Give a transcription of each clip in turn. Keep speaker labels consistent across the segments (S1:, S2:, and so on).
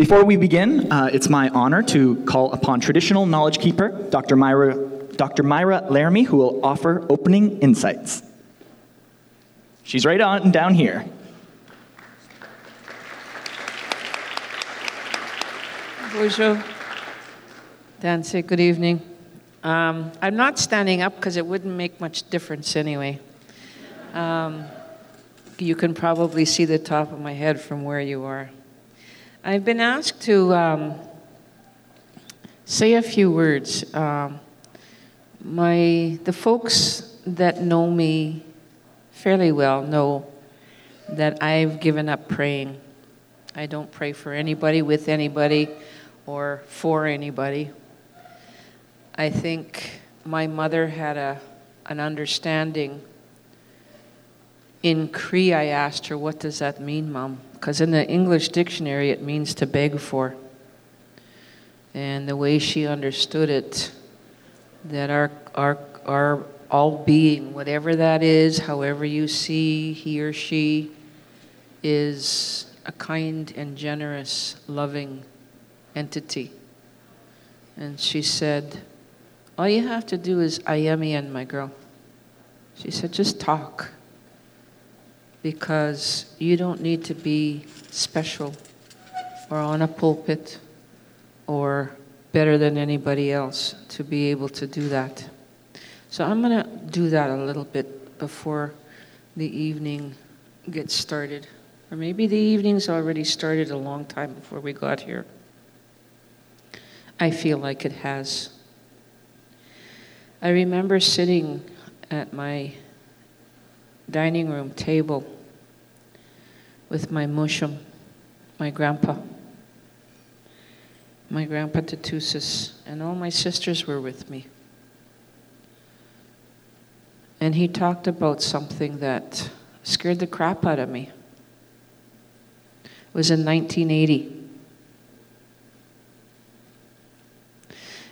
S1: Before we begin, uh, it's my honor to call upon traditional knowledge keeper, Dr. Myra, Dr. Myra Laramie, who will offer opening insights. She's right on down here.
S2: Bonjour. Dance, good evening. Um, I'm not standing up because it wouldn't make much difference anyway. Um, you can probably see the top of my head from where you are. I've been asked to um, say a few words. Um, my the folks that know me fairly well know that I've given up praying. I don't pray for anybody, with anybody, or for anybody. I think my mother had a, an understanding in Cree, I asked her, What does that mean, Mom? Because in the English dictionary, it means to beg for. And the way she understood it, that our, our, our all being, whatever that is, however you see he or she, is a kind and generous, loving entity. And she said, All you have to do is Ayemian, my girl. She said, Just talk because you don't need to be special or on a pulpit or better than anybody else to be able to do that. So I'm going to do that a little bit before the evening gets started. Or maybe the evening's already started a long time before we got here. I feel like it has. I remember sitting at my dining room table with my mushum, my grandpa, my grandpa Tatusis, and all my sisters were with me. And he talked about something that scared the crap out of me. It was in 1980.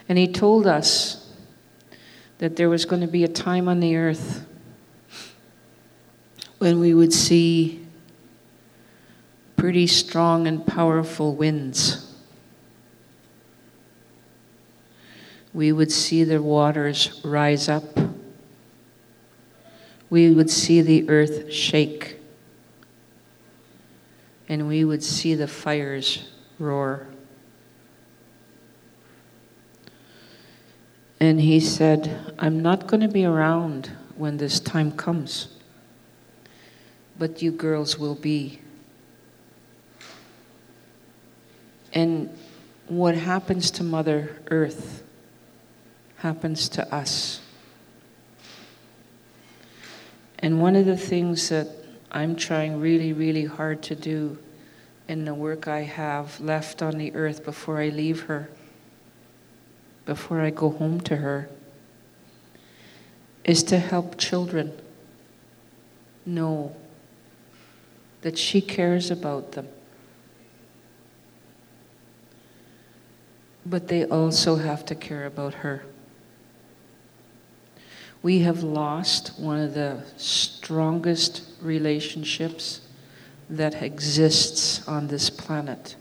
S2: And he told us that there was going to be a time on the earth when we would see pretty strong and powerful winds. We would see the waters rise up. We would see the earth shake. And we would see the fires roar. And he said, I'm not going to be around when this time comes but you girls will be. And what happens to Mother Earth happens to us. And one of the things that I'm trying really, really hard to do in the work I have left on the earth before I leave her, before I go home to her, is to help children know that she cares about them. But they also have to care about her. We have lost one of the strongest relationships that exists on this planet.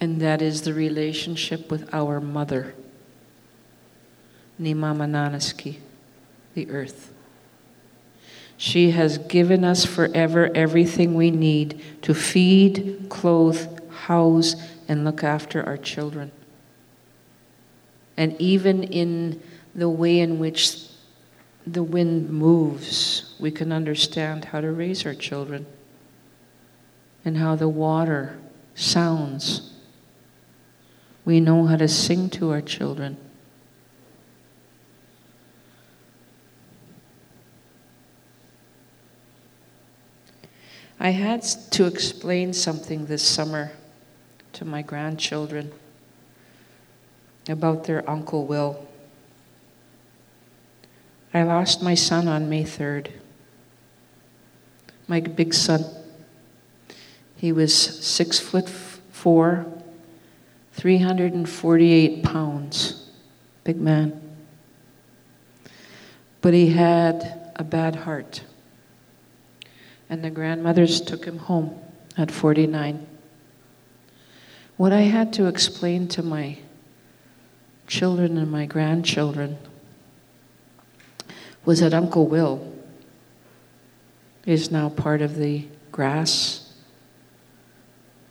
S2: And that is the relationship with our mother, Nimamananaski, the earth. She has given us forever everything we need to feed, clothe, house, and look after our children. And even in the way in which the wind moves, we can understand how to raise our children and how the water sounds. We know how to sing to our children. I had to explain something this summer to my grandchildren about their Uncle Will. I lost my son on May 3rd. My big son. He was six foot four, 348 pounds. Big man. But he had a bad heart and the grandmothers took him home at 49. What I had to explain to my children and my grandchildren was that Uncle Will is now part of the grass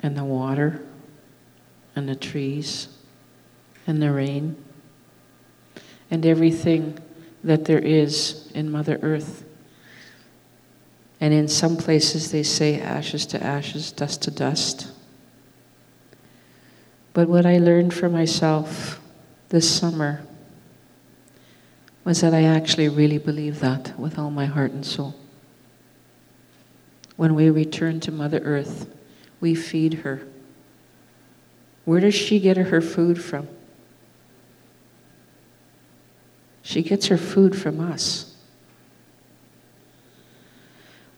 S2: and the water and the trees and the rain and everything that there is in Mother Earth. And in some places they say ashes to ashes, dust to dust. But what I learned for myself this summer was that I actually really believe that with all my heart and soul. When we return to Mother Earth, we feed her. Where does she get her food from? She gets her food from us.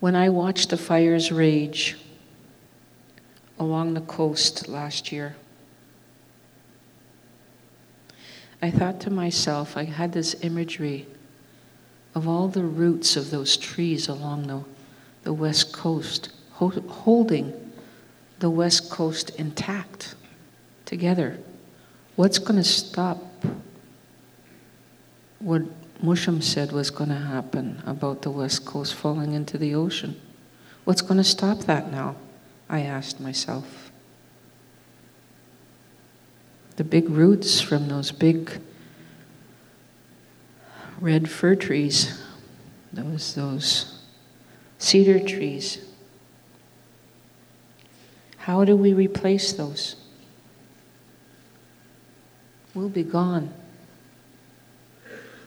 S2: When I watched the fires rage along the coast last year, I thought to myself, I had this imagery of all the roots of those trees along the, the west coast, ho- holding the west coast intact together. What's going to stop what Musham said was going to happen about the west coast falling into the ocean? What's going to stop that now? I asked myself the big roots from those big red fir trees, those, those cedar trees. How do we replace those? We'll be gone.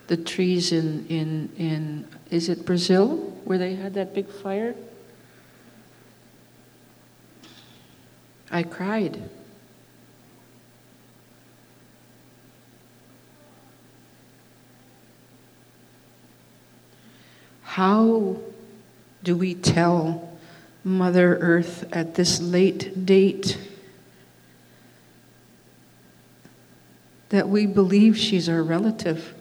S2: The trees in, in, in is it Brazil where they had that big fire? I cried. How do we tell Mother Earth at this late date that we believe she's our relative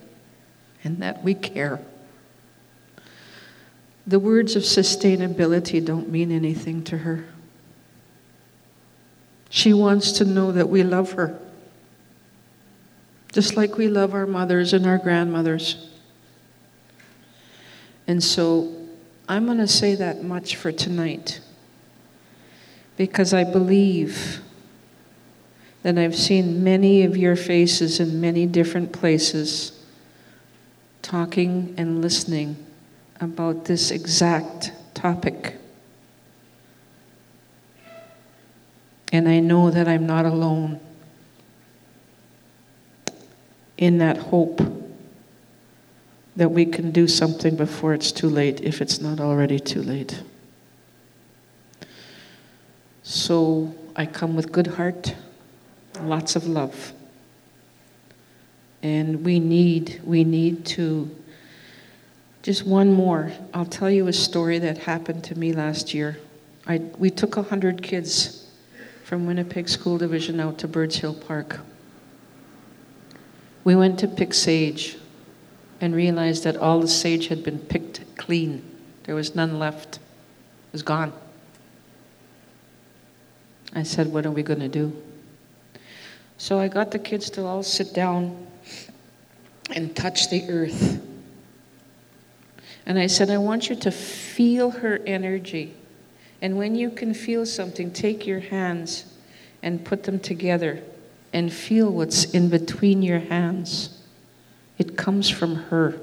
S2: and that we care? The words of sustainability don't mean anything to her. She wants to know that we love her, just like we love our mothers and our grandmothers. And so I'm going to say that much for tonight because I believe that I've seen many of your faces in many different places talking and listening about this exact topic. And I know that I'm not alone in that hope that we can do something before it's too late if it's not already too late. So I come with good heart, lots of love. And we need we need to just one more. I'll tell you a story that happened to me last year. I, we took 100 kids from Winnipeg School Division out to Birds Hill Park. We went to pick sage and realized that all the sage had been picked clean. There was none left, it was gone. I said, What are we going to do? So I got the kids to all sit down and touch the earth. And I said, I want you to feel her energy. And when you can feel something, take your hands and put them together and feel what's in between your hands. It comes from her.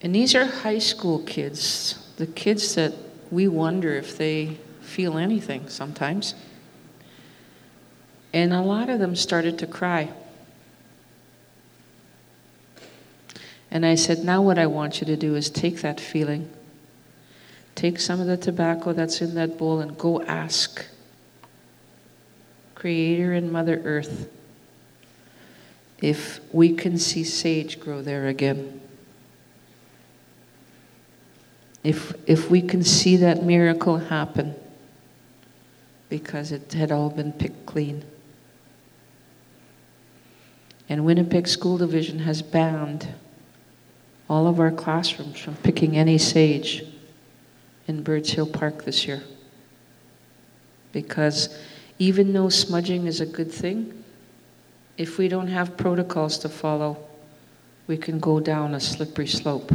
S2: And these are high school kids, the kids that we wonder if they feel anything sometimes. And a lot of them started to cry. And I said, Now, what I want you to do is take that feeling, take some of the tobacco that's in that bowl, and go ask Creator and Mother Earth if we can see sage grow there again. If, if we can see that miracle happen because it had all been picked clean. And Winnipeg School Division has banned all of our classrooms from picking any sage in Birds Hill Park this year. Because even though smudging is a good thing, if we don't have protocols to follow, we can go down a slippery slope.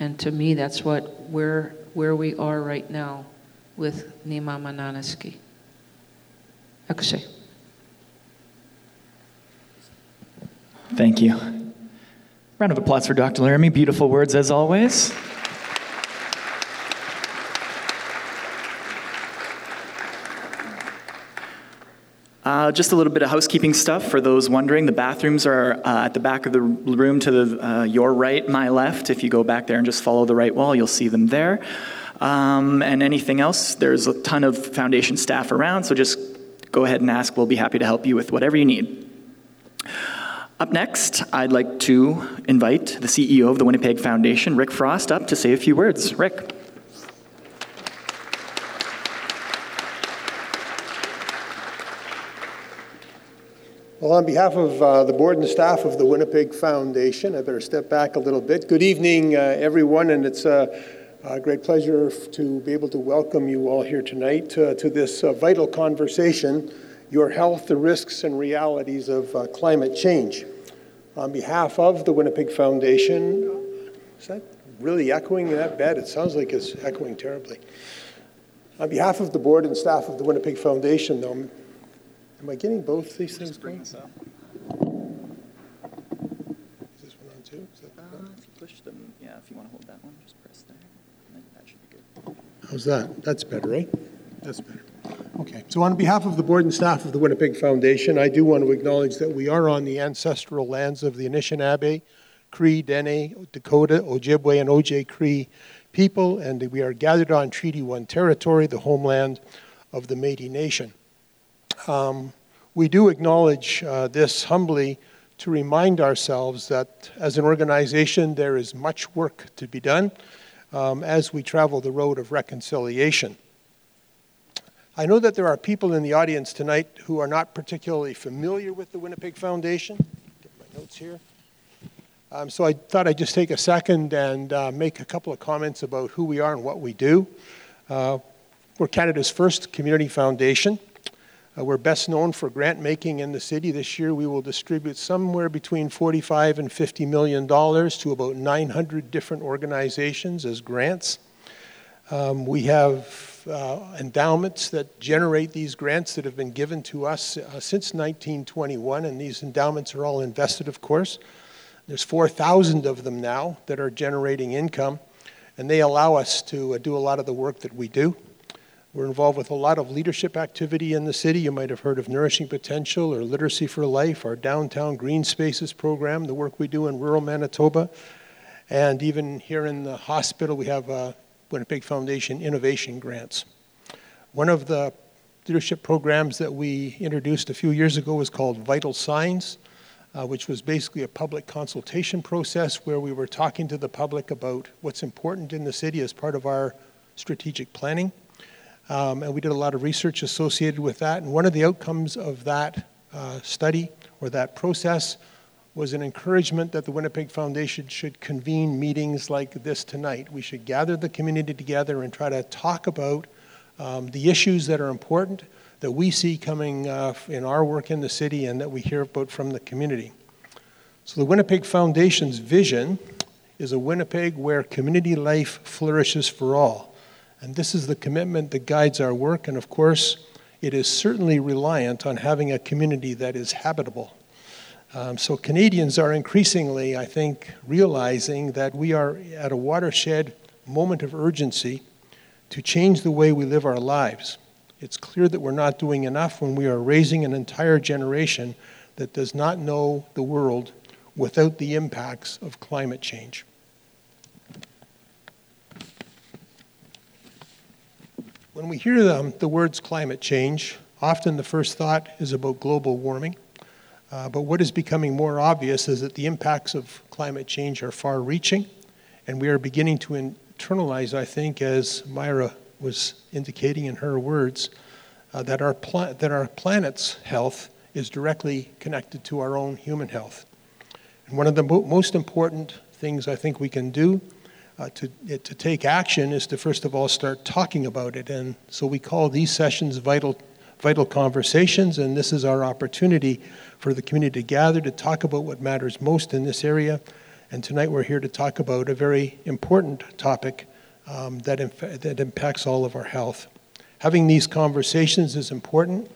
S2: And to me, that's what where where we are right now with Nima Mananaski. Akshay.
S1: Thank you. Round of applause for Dr. Laramie. Beautiful words as always. Uh, just a little bit of housekeeping stuff for those wondering. The bathrooms are uh, at the back of the room to the, uh, your right, my left. If you go back there and just follow the right wall, you'll see them there. Um, and anything else, there's a ton of foundation staff around, so just go ahead and ask. We'll be happy to help you with whatever you need. Up next, I'd like to invite the CEO of the Winnipeg Foundation, Rick Frost, up to say a few words. Rick.
S3: Well, on behalf of uh, the board and staff of the Winnipeg Foundation, I better step back a little bit. Good evening, uh, everyone, and it's a, great pleasure to be able to welcome you all here tonight uh, to this uh, vital conversation Your Health, the Risks and Realities of uh, Climate Change. On behalf of the Winnipeg Foundation, is that really echoing that bad? It sounds like it's echoing terribly. On behalf of the board and staff of the Winnipeg Foundation, though, Am I getting both these things going? Is this one on too? Is that
S1: uh, if you push them, yeah, if you want to hold that one, just press there. That should be good.
S3: How's that? That's better, right? That's better. Okay, so on behalf of the board and staff of the Winnipeg Foundation, I do want to acknowledge that we are on the ancestral lands of the Anishinaabe, Cree, Dene, Dakota, Ojibwe, and Ojibwe Cree people, and we are gathered on Treaty 1 territory, the homeland of the Métis Nation. Um, we do acknowledge uh, this humbly to remind ourselves that as an organization there is much work to be done um, as we travel the road of reconciliation. I know that there are people in the audience tonight who are not particularly familiar with the Winnipeg Foundation. Get my notes here. Um, so I thought I'd just take a second and uh, make a couple of comments about who we are and what we do. Uh, we're Canada's first community foundation. Uh, we're best known for grant making in the city. This year we will distribute somewhere between 45 and 50 million dollars to about 900 different organizations as grants. Um, we have uh, endowments that generate these grants that have been given to us uh, since 1921, and these endowments are all invested, of course. There's 4,000 of them now that are generating income, and they allow us to uh, do a lot of the work that we do. We're involved with a lot of leadership activity in the city. You might have heard of Nourishing Potential or Literacy for Life, our downtown green spaces program, the work we do in rural Manitoba. And even here in the hospital, we have uh, Winnipeg Foundation Innovation Grants. One of the leadership programs that we introduced a few years ago was called Vital Signs, uh, which was basically a public consultation process where we were talking to the public about what's important in the city as part of our strategic planning. Um, and we did a lot of research associated with that. And one of the outcomes of that uh, study or that process was an encouragement that the Winnipeg Foundation should convene meetings like this tonight. We should gather the community together and try to talk about um, the issues that are important that we see coming uh, in our work in the city and that we hear about from the community. So, the Winnipeg Foundation's vision is a Winnipeg where community life flourishes for all. And this is the commitment that guides our work. And of course, it is certainly reliant on having a community that is habitable. Um, so Canadians are increasingly, I think, realizing that we are at a watershed moment of urgency to change the way we live our lives. It's clear that we're not doing enough when we are raising an entire generation that does not know the world without the impacts of climate change. When we hear them, the words climate change, often the first thought is about global warming. Uh, but what is becoming more obvious is that the impacts of climate change are far reaching, and we are beginning to internalize, I think, as Myra was indicating in her words, uh, that, our pla- that our planet's health is directly connected to our own human health. And one of the mo- most important things I think we can do uh, to, to take action is to first of all start talking about it. And so we call these sessions vital, vital conversations, and this is our opportunity for the community to gather to talk about what matters most in this area. And tonight we're here to talk about a very important topic um, that, inf- that impacts all of our health. Having these conversations is important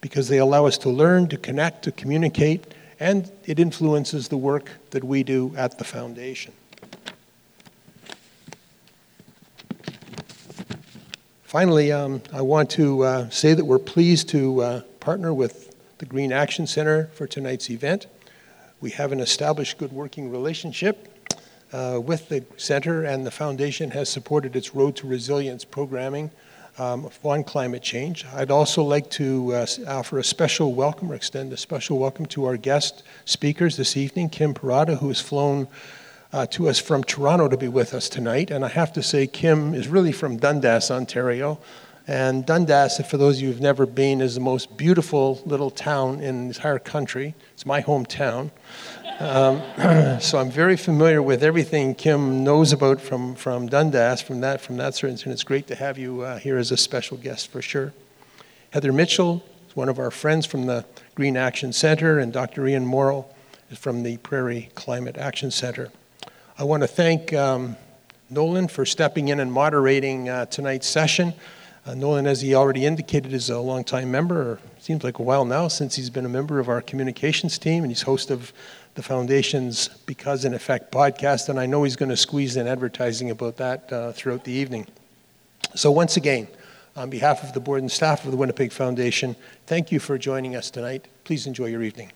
S3: because they allow us to learn, to connect, to communicate, and it influences the work that we do at the foundation. Finally, um, I want to uh, say that we're pleased to uh, partner with the Green Action Center for tonight's event. We have an established good working relationship uh, with the center, and the foundation has supported its Road to Resilience programming um, on climate change. I'd also like to uh, offer a special welcome or extend a special welcome to our guest speakers this evening, Kim Perrotta, who has flown uh, to us from Toronto to be with us tonight. And I have to say, Kim is really from Dundas, Ontario. And Dundas, for those of you who've never been, is the most beautiful little town in the entire country. It's my hometown. Um, so I'm very familiar with everything Kim knows about from, from Dundas, from that, from that certain, and it's great to have you uh, here as a special guest for sure. Heather Mitchell is one of our friends from the Green Action Center, and Dr. Ian Mauro is from the Prairie Climate Action Center. I want to thank um, Nolan for stepping in and moderating uh, tonight's session. Uh, Nolan, as he already indicated, is a longtime member, seems like a while now since he's been a member of our communications team, and he's host of the Foundation's Because in Effect podcast, and I know he's going to squeeze in advertising about that uh, throughout the evening. So, once again, on behalf of the board and staff of the Winnipeg Foundation, thank you for joining us tonight. Please enjoy your evening.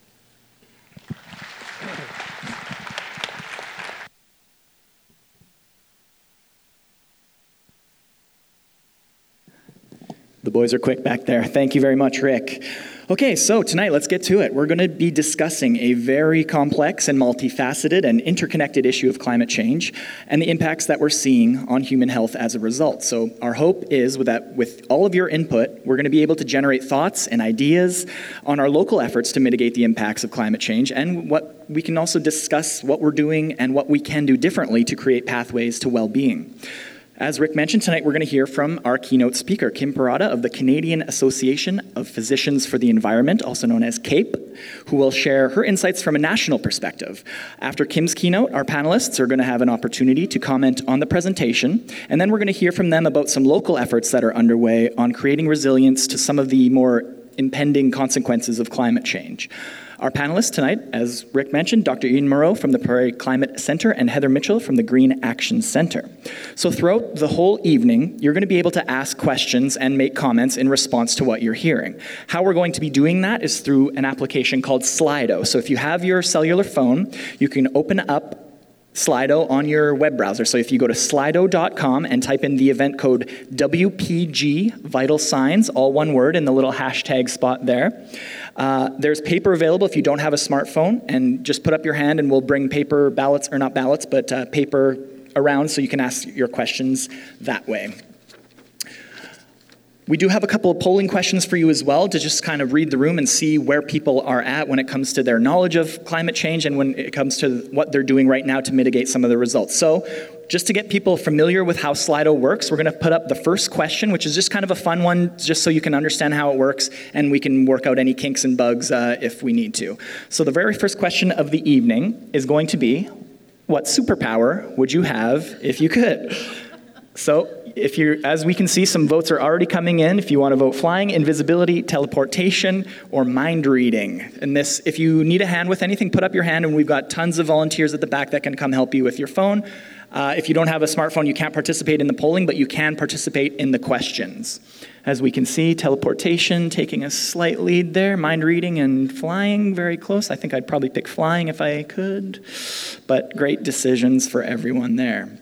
S1: The boys are quick back there. Thank you very much, Rick. Okay, so tonight let's get to it. We're going to be discussing a very complex and multifaceted and interconnected issue of climate change and the impacts that we're seeing on human health as a result. So, our hope is that with all of your input, we're going to be able to generate thoughts and ideas on our local efforts to mitigate the impacts of climate change and what we can also discuss what we're doing and what we can do differently to create pathways to well being. As Rick mentioned, tonight we're going to hear from our keynote speaker, Kim Perrotta of the Canadian Association of Physicians for the Environment, also known as CAPE, who will share her insights from a national perspective. After Kim's keynote, our panelists are going to have an opportunity to comment on the presentation, and then we're going to hear from them about some local efforts that are underway on creating resilience to some of the more impending consequences of climate change. Our panelists tonight, as Rick mentioned, Dr. Ian Mauro from the Prairie Climate Center and Heather Mitchell from the Green Action Center. So, throughout the whole evening, you're going to be able to ask questions and make comments in response to what you're hearing. How we're going to be doing that is through an application called Slido. So, if you have your cellular phone, you can open up Slido on your web browser. So if you go to slido.com and type in the event code WPG Vital Signs, all one word in the little hashtag spot there, uh, there's paper available if you don't have a smartphone, and just put up your hand and we'll bring paper ballots, or not ballots, but uh, paper around so you can ask your questions that way. We do have a couple of polling questions for you as well to just kind of read the room and see where people are at when it comes to their knowledge of climate change and when it comes to what they're doing right now to mitigate some of the results. So, just to get people familiar with how Slido works, we're going to put up the first question, which is just kind of a fun one, just so you can understand how it works and we can work out any kinks and bugs uh, if we need to. So, the very first question of the evening is going to be What superpower would you have if you could? So, if you as we can see, some votes are already coming in. If you want to vote flying, invisibility, teleportation, or mind reading. And this, if you need a hand with anything, put up your hand, and we've got tons of volunteers at the back that can come help you with your phone. Uh, if you don't have a smartphone, you can't participate in the polling, but you can participate in the questions. As we can see, teleportation taking a slight lead there, mind reading and flying very close. I think I'd probably pick flying if I could, but great decisions for everyone there.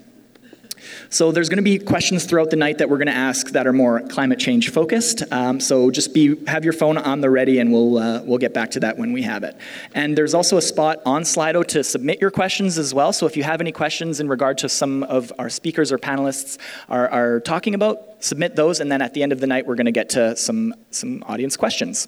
S1: So there's going to be questions throughout the night that we're going to ask that are more climate change focused. Um, so just be have your phone on the ready, and we'll uh, we'll get back to that when we have it. And there's also a spot on Slido to submit your questions as well. So if you have any questions in regard to some of our speakers or panelists are, are talking about, submit those, and then at the end of the night we're going to get to some some audience questions.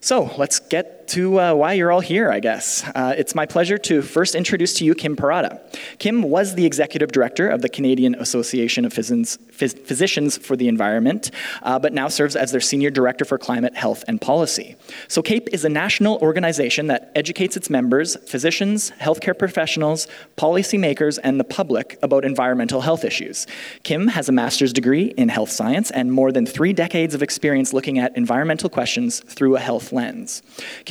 S1: So let's get to uh, why you're all here, I guess. Uh, it's my pleasure to first introduce to you Kim Perrotta. Kim was the executive director of the Canadian Association of Physicians, Physicians for the Environment, uh, but now serves as their senior director for climate, health, and policy. So, CAPE is a national organization that educates its members, physicians, healthcare professionals, policymakers, and the public about environmental health issues. Kim has a master's degree in health science and more than three decades of experience looking at environmental questions through a health lens.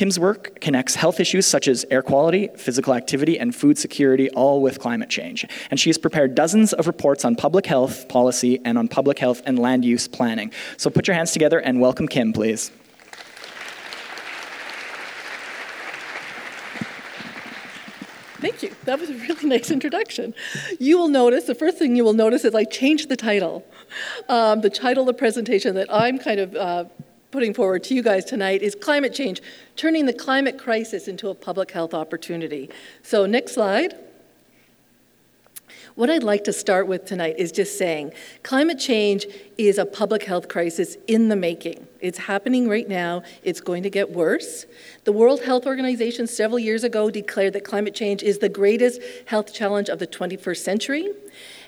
S1: Kim's work connects health issues such as air quality, physical activity, and food security, all with climate change. And she has prepared dozens of reports on public health policy and on public health and land use planning. So put your hands together and welcome Kim, please.
S4: Thank you. That was a really nice introduction. You will notice, the first thing you will notice is I changed the title. Um, the title of the presentation that I'm kind of uh, putting forward to you guys tonight is Climate Change, Turning the Climate Crisis into a Public Health Opportunity. So, next slide. What I'd like to start with tonight is just saying climate change is a public health crisis in the making. It's happening right now, it's going to get worse. The World Health Organization several years ago declared that climate change is the greatest health challenge of the 21st century.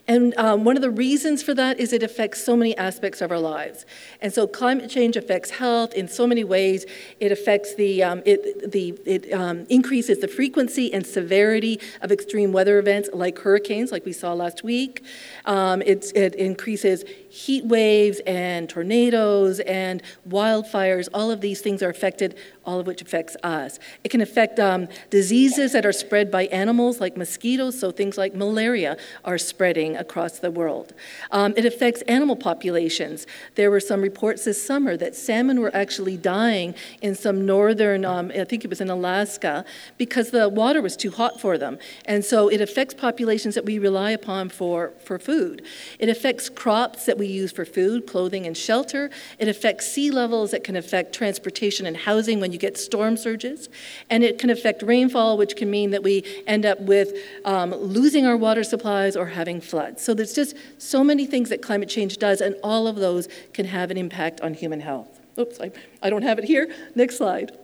S4: And um, one of the reasons for that is it affects so many aspects of our lives. And so climate change affects health in so many ways. It affects the, um, it, the, it um, increases the frequency and severity of extreme weather events like hurricanes, like we saw last week. Um, it, it increases heat waves and tornadoes and wildfires. All of these things are affected, all of which affects us. It can affect um, diseases that are spread by animals like mosquitoes, so things like malaria are spreading across the world. Um, it affects animal populations. There were some reports this summer that salmon were actually dying in some northern, um, I think it was in Alaska, because the water was too hot for them. And so it affects populations that we rely upon for, for food. It affects crops that we use for food, clothing, and shelter. It affects sea levels. It can affect transportation and housing when you get storm surges. And it can affect rainfall, which can mean that we end up with um, losing our water supplies or having floods. So there's just so many things that climate change does, and all of those can have an impact on human health. Oops, I, I don't have it here. Next slide.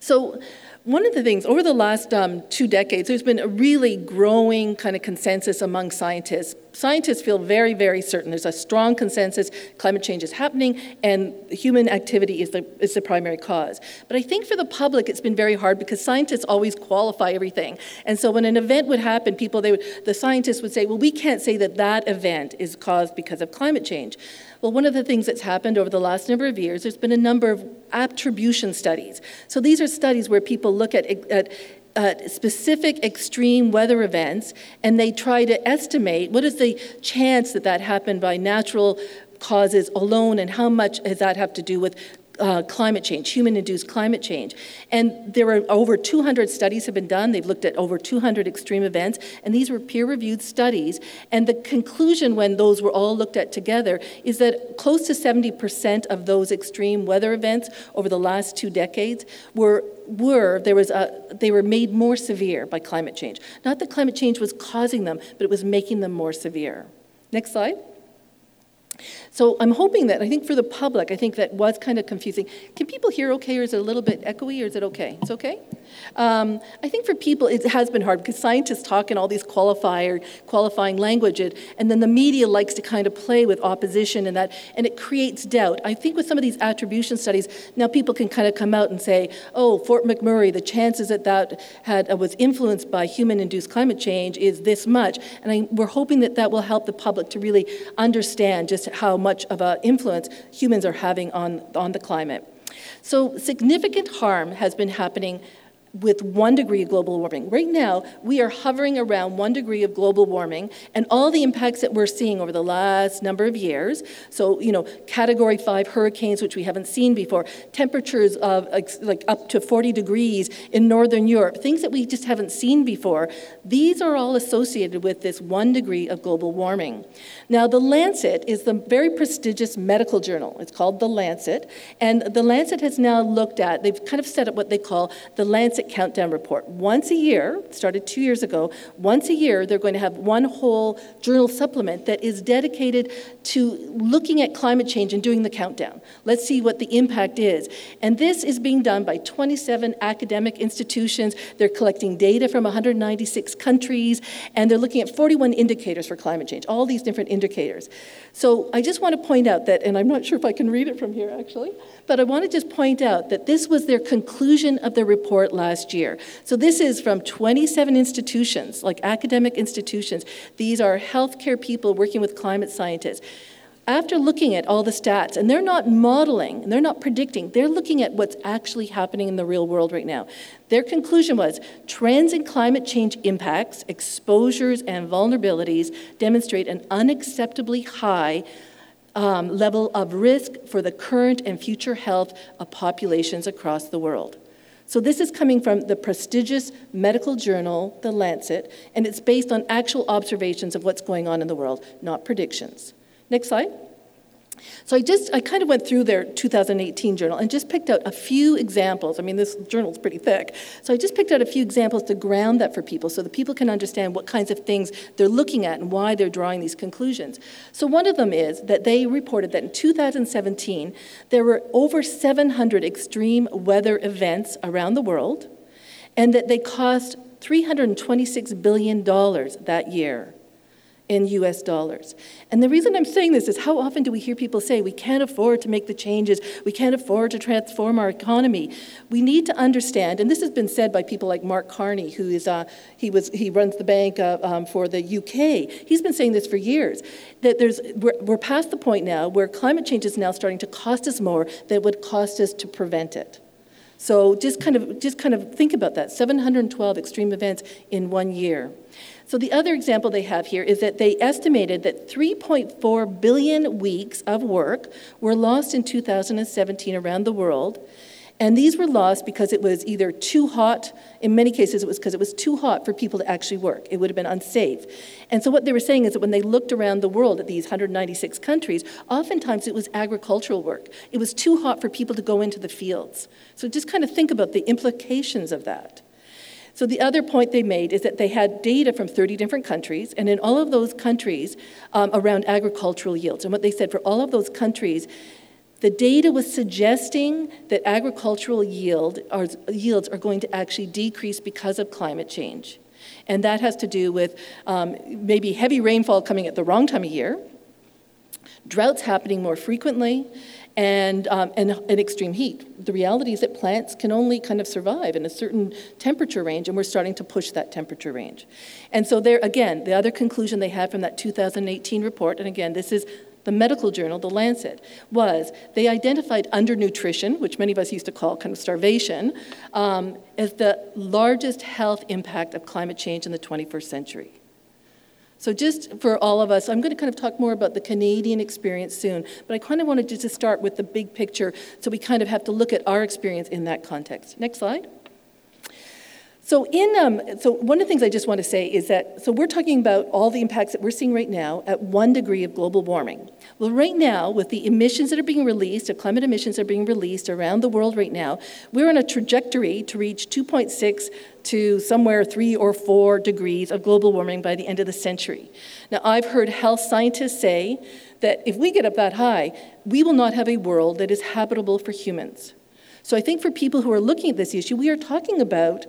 S4: So, one of the things, over the last um, two decades, there's been a really growing kind of consensus among scientists. Scientists feel very, very certain there's a strong consensus climate change is happening and human activity is the, is the primary cause. But I think for the public, it's been very hard because scientists always qualify everything. And so when an event would happen, people, they would, the scientists would say, well, we can't say that that event is caused because of climate change. Well, one of the things that's happened over the last number of years, there's been a number of attribution studies. So these are studies where people look at, at uh, specific extreme weather events and they try to estimate what is the chance that that happened by natural causes alone and how much does that have to do with uh, climate change, human-induced climate change. And there were over 200 studies have been done. They've looked at over 200 extreme events, and these were peer-reviewed studies. And the conclusion when those were all looked at together is that close to 70% of those extreme weather events over the last two decades were were there was a, they were made more severe by climate change. Not that climate change was causing them, but it was making them more severe. Next slide. So I'm hoping that, I think for the public, I think that was kind of confusing. Can people hear okay, or is it a little bit echoey, or is it okay? It's okay? Um, I think for people, it has been hard because scientists talk in all these qualifier, qualifying language, and then the media likes to kind of play with opposition and that, and it creates doubt. I think with some of these attribution studies, now people can kind of come out and say, oh, Fort McMurray, the chances that that had, uh, was influenced by human-induced climate change is this much, and I, we're hoping that that will help the public to really understand just how much of an influence humans are having on, on the climate. So significant harm has been happening with one degree of global warming. Right now, we are hovering around one degree of global warming, and all the impacts that we're seeing over the last number of years. So, you know, category five hurricanes, which we haven't seen before, temperatures of like up to 40 degrees in northern Europe, things that we just haven't seen before. These are all associated with this one degree of global warming. Now, The Lancet is the very prestigious medical journal. It's called The Lancet, and The Lancet has now looked at, they've kind of set up what they call the Lancet Countdown Report. Once a year, started two years ago, once a year, they're going to have one whole journal supplement that is dedicated to looking at climate change and doing the countdown. Let's see what the impact is. And this is being done by 27 academic institutions. They're collecting data from 196 countries, and they're looking at 41 indicators for climate change, all these different indicators. So I just want to point out that, and I'm not sure if I can read it from here actually, but I want to just point out that this was their conclusion of the report last year. So this is from 27 institutions, like academic institutions. These are healthcare people working with climate scientists after looking at all the stats, and they're not modeling, they're not predicting, they're looking at what's actually happening in the real world right now. Their conclusion was trends in climate change impacts, exposures, and vulnerabilities demonstrate an unacceptably high um, level of risk for the current and future health of populations across the world. So, this is coming from the prestigious medical journal, The Lancet, and it's based on actual observations of what's going on in the world, not predictions. Next slide. So I just, I kind of went through their 2018 journal and just picked out a few examples. I mean, this journal is pretty thick. So I just picked out a few examples to ground that for people so that people can understand what kinds of things they're looking at and why they're drawing these conclusions. So one of them is that they reported that in 2017, there were over 700 extreme weather events around the world and that they cost $326 billion that year in US dollars. And the reason I'm saying this is how often do we hear people say we can't afford to make the changes, we can't afford to transform our economy. We need to understand, and this has been said by people like Mark Carney, who is uh, he was he runs the bank uh, um, for the UK. He's been saying this for years that there's we're, we're past the point now where climate change is now starting to cost us more than it would cost us to prevent it. So just kind of just kind of think about that 712 extreme events in one year. So the other example they have here is that they estimated that 3.4 billion weeks of work were lost in 2017 around the world. And these were lost because it was either too hot, in many cases, it was because it was too hot for people to actually work. It would have been unsafe. And so, what they were saying is that when they looked around the world at these 196 countries, oftentimes it was agricultural work. It was too hot for people to go into the fields. So, just kind of think about the implications of that. So the other point they made is that they had data from 30 different countries, and in all of those countries um, around agricultural yields. And what they said for all of those countries, the data was suggesting that agricultural yield are, yields are going to actually decrease because of climate change. And that has to do with um, maybe heavy rainfall coming at the wrong time of year, droughts happening more frequently, and, um, and, and, extreme heat. The reality is that plants can only kind of survive in a certain temperature range, and we're starting to push that temperature range. And so, there again, the other conclusion they had from that 2018 report, and again, this is the medical journal, The Lancet, was they identified undernutrition, which many of us used to call kind of starvation, um, as the largest health impact of climate change in the 21st century. So, just for all of us, I'm going to kind of talk more about the Canadian experience soon, but I kind of wanted to just start with the big picture so we kind of have to look at our experience in that context. Next slide. So, in, um, so one of the things I just want to say is that, so we're talking about all the impacts that we're seeing right now at one degree of global warming. Well, right now, with the emissions that are being released, the climate emissions that are being released around the world right now, we're on a trajectory to reach 2.6 to somewhere three or four degrees of global warming by the end of the century. Now, I've heard health scientists say that if we get up that high, we will not have a world that is habitable for humans. So I think for people who are looking at this issue, we are talking about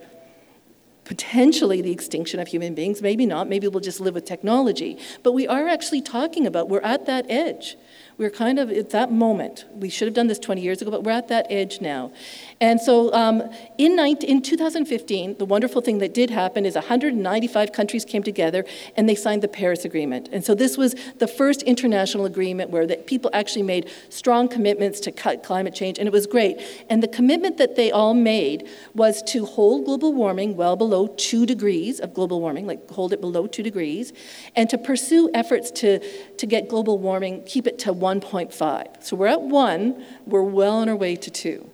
S4: potentially the extinction of human beings, maybe not, maybe we'll just live with technology. But we are actually talking about, we're at that edge. We're kind of at that moment. We should have done this 20 years ago, but we're at that edge now. And so um, in, 19, in 2015, the wonderful thing that did happen is 195 countries came together and they signed the Paris Agreement. And so this was the first international agreement where the people actually made strong commitments to cut climate change, and it was great. And the commitment that they all made was to hold global warming well below two degrees of global warming, like hold it below two degrees, and to pursue efforts to, to get global warming, keep it to 1.5. So we're at one, we're well on our way to two.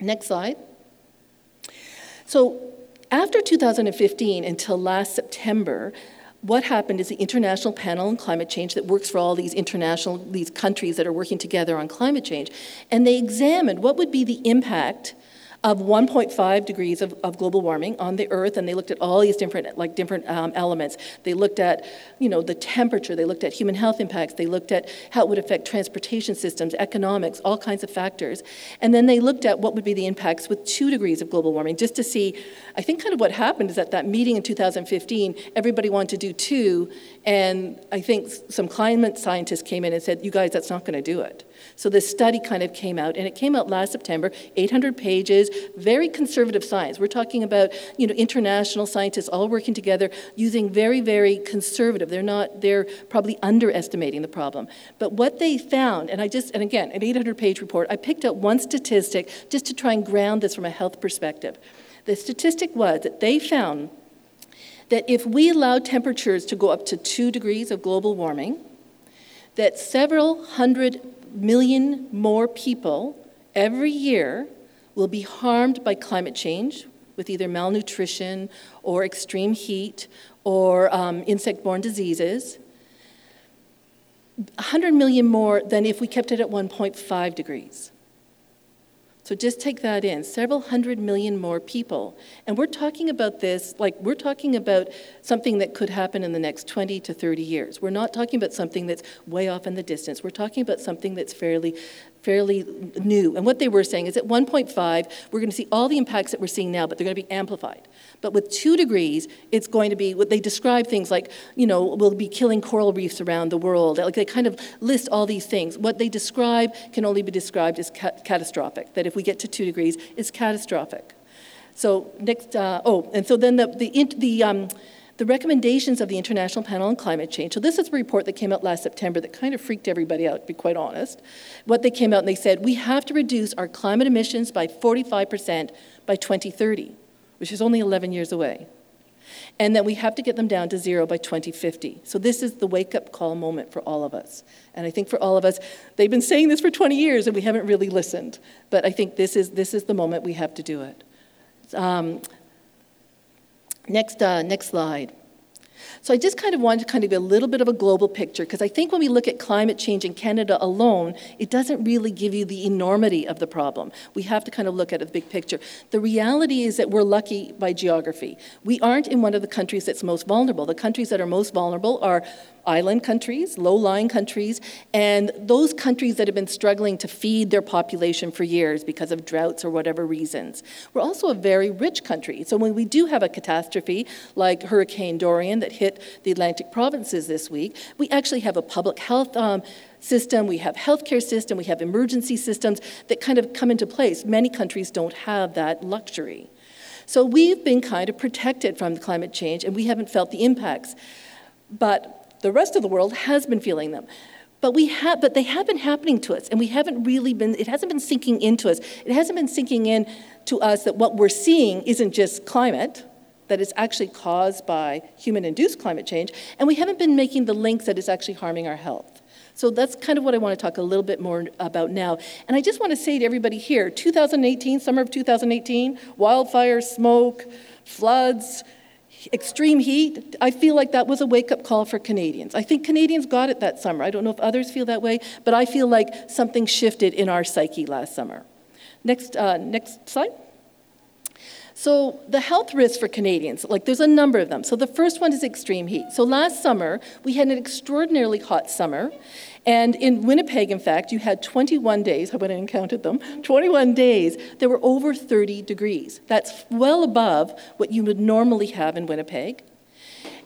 S4: Next slide. So after 2015 until last September, what happened is the International Panel on Climate Change that works for all these international, these countries that are working together on climate change, and they examined what would be the impact of 1.5 degrees of, of global warming on the Earth, and they looked at all these different, like different um, elements. They looked at, you know, the temperature. They looked at human health impacts. They looked at how it would affect transportation systems, economics, all kinds of factors. And then they looked at what would be the impacts with two degrees of global warming, just to see. I think kind of what happened is at that meeting in 2015, everybody wanted to do two, and I think some climate scientists came in and said, "You guys, that's not going to do it." So this study kind of came out, and it came out last September, 800 pages, very conservative science. We're talking about you know international scientists all working together using very very conservative. They're not they're probably underestimating the problem. But what they found, and I just and again an 800 page report, I picked out one statistic just to try and ground this from a health perspective. The statistic was that they found that if we allow temperatures to go up to two degrees of global warming, that several hundred million more people every year will be harmed by climate change with either malnutrition or extreme heat or um, insect borne diseases. 100 million more than if we kept it at 1.5 degrees. So just take that in several hundred million more people. And we're talking about this like we're talking about something that could happen in the next 20 to 30 years. We're not talking about something that's way off in the distance. We're talking about something that's fairly fairly new. And what they were saying is at 1.5, we're going to see all the impacts that we're seeing now, but they're going to be amplified. But with two degrees, it's going to be what they describe things like, you know, we'll be killing coral reefs around the world. Like they kind of list all these things. What they describe can only be described as ca- catastrophic, that if we get to two degrees, it's catastrophic. So next, uh, oh, and so then the, the, the um, the recommendations of the International Panel on Climate Change. So, this is a report that came out last September that kind of freaked everybody out, to be quite honest. What they came out and they said, we have to reduce our climate emissions by 45% by 2030, which is only 11 years away. And that we have to get them down to zero by 2050. So, this is the wake up call moment for all of us. And I think for all of us, they've been saying this for 20 years and we haven't really listened. But I think this is, this is the moment we have to do it. Um, Next, uh, next slide. So I just kind of wanted to kind of a little bit of a global picture because I think when we look at climate change in Canada alone, it doesn't really give you the enormity of the problem. We have to kind of look at the big picture. The reality is that we're lucky by geography. We aren't in one of the countries that's most vulnerable. The countries that are most vulnerable are island countries, low lying countries, and those countries that have been struggling to feed their population for years because of droughts or whatever reasons. We're also a very rich country. So when we do have a catastrophe like Hurricane Dorian that hit the Atlantic provinces this week, we actually have a public health. Um, system, we have healthcare system, we have emergency systems that kind of come into place. Many countries don't have that luxury. So we've been kind of protected from the climate change and we haven't felt the impacts. But the rest of the world has been feeling them. But, we have, but they have been happening to us, and we haven't really been, it hasn't been sinking into us. It hasn't been sinking in to us that what we're seeing isn't just climate, that it's actually caused by human induced climate change, and we haven't been making the links that it's actually harming our health. So that's kind of what I want to talk a little bit more about now. And I just want to say to everybody here 2018, summer of 2018, wildfires, smoke, floods, extreme heat, I feel like that was a wake up call for Canadians. I think Canadians got it that summer. I don't know if others feel that way, but I feel like something shifted in our psyche last summer. Next, uh, next slide. So, the health risks for Canadians, like there's a number of them. So, the first one is extreme heat. So, last summer, we had an extraordinarily hot summer, and in Winnipeg, in fact, you had 21 days, I went and counted them, 21 days, there were over 30 degrees. That's well above what you would normally have in Winnipeg.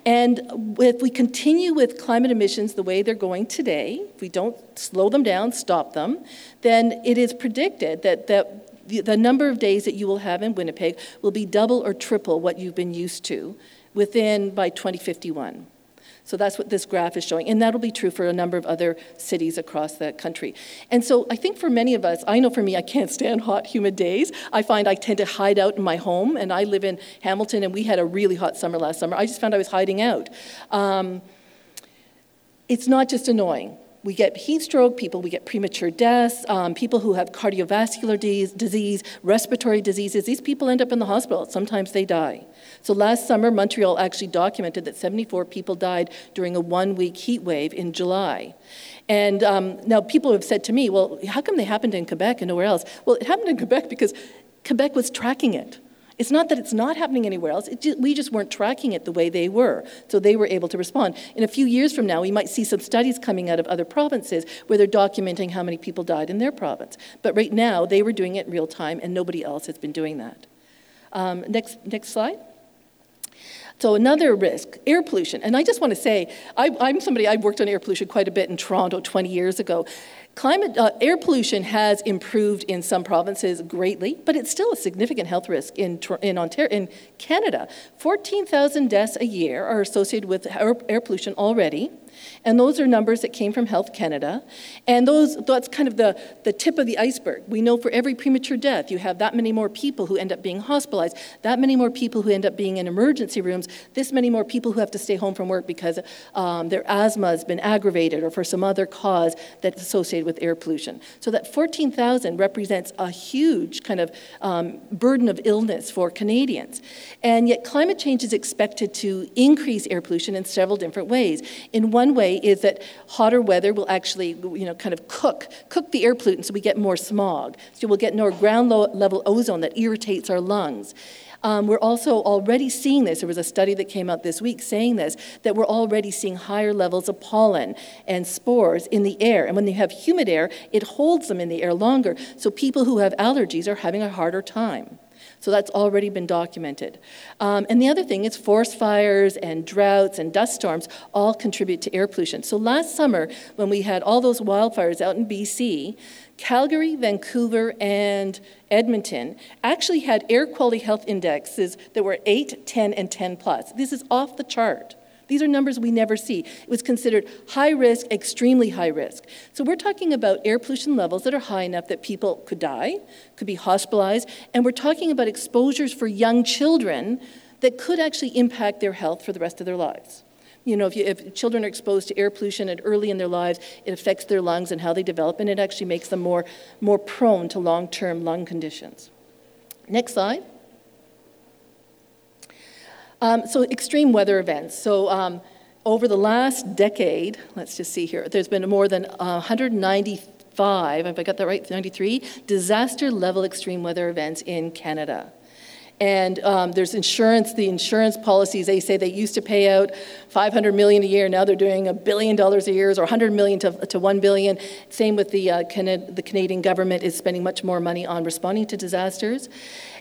S4: And if we continue with climate emissions the way they're going today, if we don't slow them down, stop them, then it is predicted that, that the, the number of days that you will have in Winnipeg will be double or triple what you've been used to within by 2051. So that's what this graph is showing. And that'll be true for a number of other cities across the country. And so I think for many of us, I know for me, I can't stand hot, humid days. I find I tend to hide out in my home, and I live in Hamilton, and we had a really hot summer last summer. I just found I was hiding out. Um, it's not just annoying. We get heat stroke, people, we get premature deaths, um, people who have cardiovascular disease, respiratory diseases. These people end up in the hospital. Sometimes they die. So last summer, Montreal actually documented that 74 people died during a one week heat wave in July. And um, now people have said to me, well, how come they happened in Quebec and nowhere else? Well, it happened in Quebec because Quebec was tracking it. It's not that it's not happening anywhere else, just, we just weren't tracking it the way they were. So they were able to respond. In a few years from now, we might see some studies coming out of other provinces where they're documenting how many people died in their province. But right now, they were doing it in real time, and nobody else has been doing that. Um, next, next slide. So another risk, air pollution. And I just want to say, I, am somebody, I worked on air pollution quite a bit in Toronto 20 years ago. Climate, uh, air pollution has improved in some provinces greatly, but it's still a significant health risk in, in, Ontario, in Canada. 14,000 deaths a year are associated with air, air pollution already. And those are numbers that came from Health Canada. And those, that's kind of the, the tip of the iceberg. We know for every premature death, you have that many more people who end up being hospitalized, that many more people who end up being in emergency rooms, this many more people who have to stay home from work because um, their asthma has been aggravated or for some other cause that's associated with air pollution. So that 14,000 represents a huge kind of um, burden of illness for Canadians. And yet climate change is expected to increase air pollution in several different ways. In one way is that hotter weather will actually, you know, kind of cook, cook the air pollutants so we get more smog. So we'll get more ground level ozone that irritates our lungs. Um, we're also already seeing this. There was a study that came out this week saying this, that we're already seeing higher levels of pollen and spores in the air. And when you have humid air, it holds them in the air longer. So people who have allergies are having a harder time. So that's already been documented. Um, and the other thing is forest fires and droughts and dust storms all contribute to air pollution. So last summer, when we had all those wildfires out in BC, Calgary, Vancouver, and Edmonton actually had air quality health indexes that were 8, 10, and 10 plus. This is off the chart. These are numbers we never see. It was considered high risk, extremely high risk. So we're talking about air pollution levels that are high enough that people could die, could be hospitalized, and we're talking about exposures for young children that could actually impact their health for the rest of their lives. You know, if, you, if, children are exposed to air pollution and early in their lives, it affects their lungs and how they develop, and it actually makes them more, more prone to long term lung conditions. Next slide. Um, so extreme weather events. So um, over the last decade, let's just see here, there's been more than uh, 195, if I got that right, 93 disaster level extreme weather events in Canada. And um, there's insurance, the insurance policies, they say they used to pay out 500 million a year, now they're doing a billion dollars a year, or 100 million to, to 1 billion. Same with the, uh, Canada, the Canadian government is spending much more money on responding to disasters.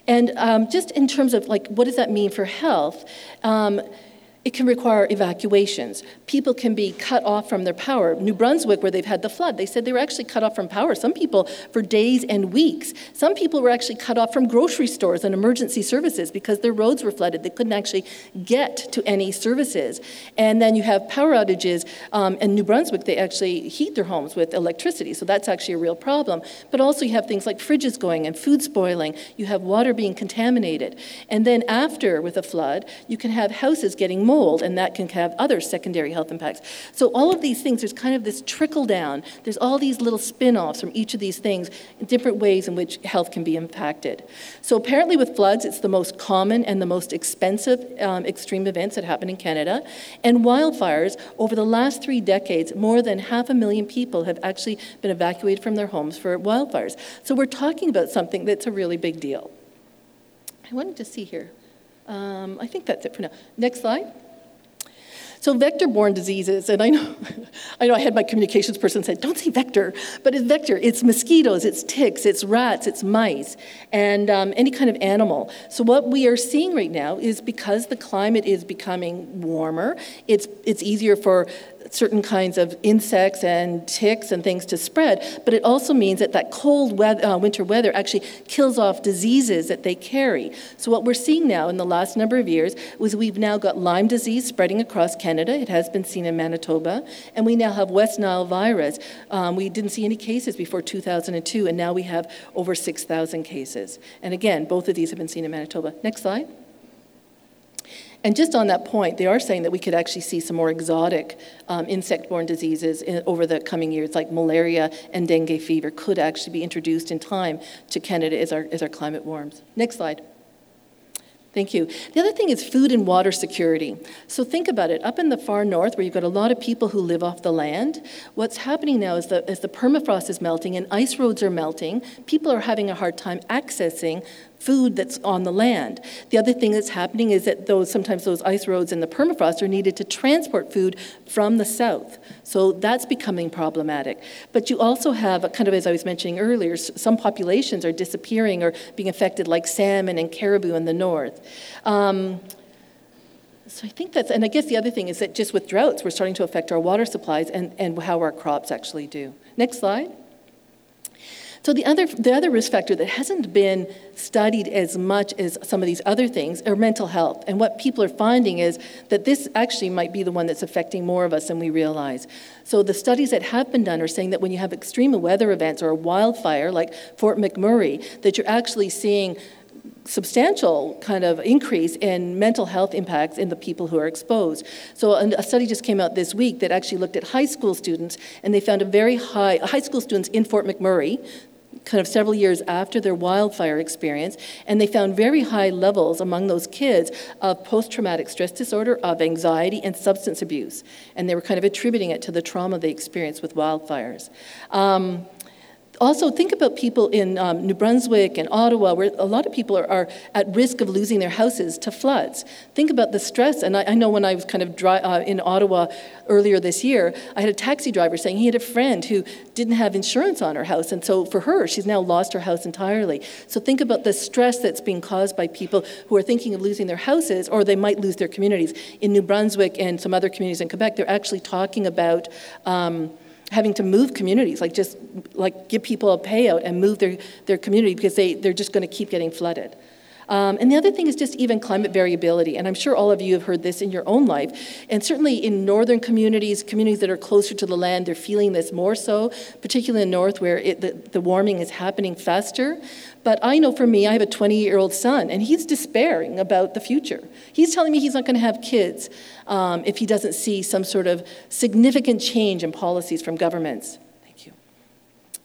S4: And um, just in terms of like, what does that mean for health? Um, it can require evacuations. People can be cut off from their power. New Brunswick, where they've had the flood, they said they were actually cut off from power. Some people for days and weeks. Some people were actually cut off from grocery stores and emergency services because their roads were flooded. They couldn't actually get to any services. And then you have power outages. Um, in New Brunswick, they actually heat their homes with electricity, so that's actually a real problem. But also, you have things like fridges going and food spoiling. You have water being contaminated. And then after, with a flood, you can have houses getting mold, and that can have other secondary health impacts. So, all of these things, there's kind of this trickle down. There's all these little spin offs from each of these things, different ways in which health can be impacted. So, apparently, with floods, it's the most common and the most expensive um, extreme events that happen in Canada. And wildfires, over the last three decades, more than half a million people have actually been evacuated from their homes for wildfires. So, we're talking about something that's a really big deal. I wanted to see here. Um, I think that's it for now. Next slide. So vector-borne diseases, and I know, I know I had my communications person say, don't say vector, but it's vector. It's mosquitoes, it's ticks, it's rats, it's mice, and um, any kind of animal. So what we are seeing right now is because the climate is becoming warmer, it's, it's easier for certain kinds of insects and ticks and things to spread, but it also means that that cold weather, uh, winter weather actually kills off diseases that they carry. So what we're seeing now in the last number of years is we've now got Lyme disease spreading across Canada. It has been seen in Manitoba, and we now have West Nile virus. Um, we didn't see any cases before 2002, and now we have over 6,000 cases. And again, both of these have been seen in Manitoba. Next slide. And just on that point, they are saying that we could actually see some more exotic um, insect borne diseases in, over the coming years, like malaria and dengue fever, could actually be introduced in time to Canada as our, as our climate warms. Next slide. Thank you. The other thing is food and water security. So think about it. Up in the far north, where you've got a lot of people who live off the land, what's happening now is that as the permafrost is melting and ice roads are melting, people are having a hard time accessing food that's on the land. The other thing that's happening is that those sometimes those ice roads and the permafrost are needed to transport food from the south. So that's becoming problematic. But you also have, kind of as I was mentioning earlier, some populations are disappearing or being affected, like salmon and caribou in the north. Um, so I think that's, and I guess the other thing is that just with droughts, we're starting to affect our water supplies and, and how our crops actually do. Next slide. So the other, the other risk factor that hasn't been studied as much as some of these other things are mental health. And what people are finding is that this actually might be the one that's affecting more of us than we realize. So the studies that have been done are saying that when you have extreme weather events or a wildfire like Fort McMurray, that you're actually seeing substantial kind of increase in mental health impacts in the people who are exposed. So a study just came out this week that actually looked at high school students, and they found a very high high school students in Fort McMurray kind of several years after their wildfire experience, and they found very high levels among those kids of post traumatic stress disorder, of anxiety, and substance abuse. And they were kind of attributing it to the trauma they experienced with wildfires. Um, also, think about people in um, New Brunswick and Ottawa, where a lot of people are, are, at risk of losing their houses to floods. Think about the stress. And I, I know when I was kind of dry, uh, in Ottawa earlier this year, I had a taxi driver saying he had a friend who didn't have insurance on her house. And so for her, she's now lost her house entirely. So think about the stress that's being caused by people who are thinking of losing their houses, or they might lose their communities. In New Brunswick and some other communities in Quebec, they're actually talking about. Um, having to move communities, like just like give people a payout and move their, their community because they, they're just going to keep getting flooded. Um, and the other thing is just even climate variability. And I'm sure all of you have heard this in your own life. And certainly in northern communities, communities that are closer to the land, they're feeling this more so, particularly in the north where it, the, the warming is happening faster. But I know for me, I have a 20 year old son, and he's despairing about the future. He's telling me he's not going to have kids um, if he doesn't see some sort of significant change in policies from governments.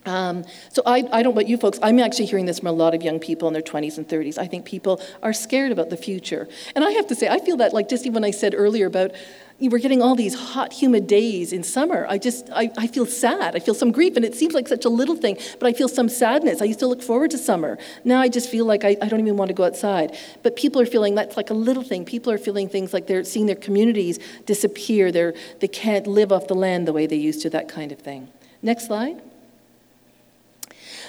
S4: Um, so I, I don't know about you folks, I'm actually hearing this from a lot of young people in their 20s and 30s. I think people are scared about the future. And I have to say, I feel that, like just even when I said earlier about we're getting all these hot, humid days in summer. I just, I, I feel sad. I feel some grief, and it seems like such a little thing, but I feel some sadness. I used to look forward to summer. Now I just feel like I, I don't even want to go outside. But people are feeling that's like a little thing. People are feeling things like they're seeing their communities disappear. They're, they can't live off the land the way they used to, that kind of thing. Next slide.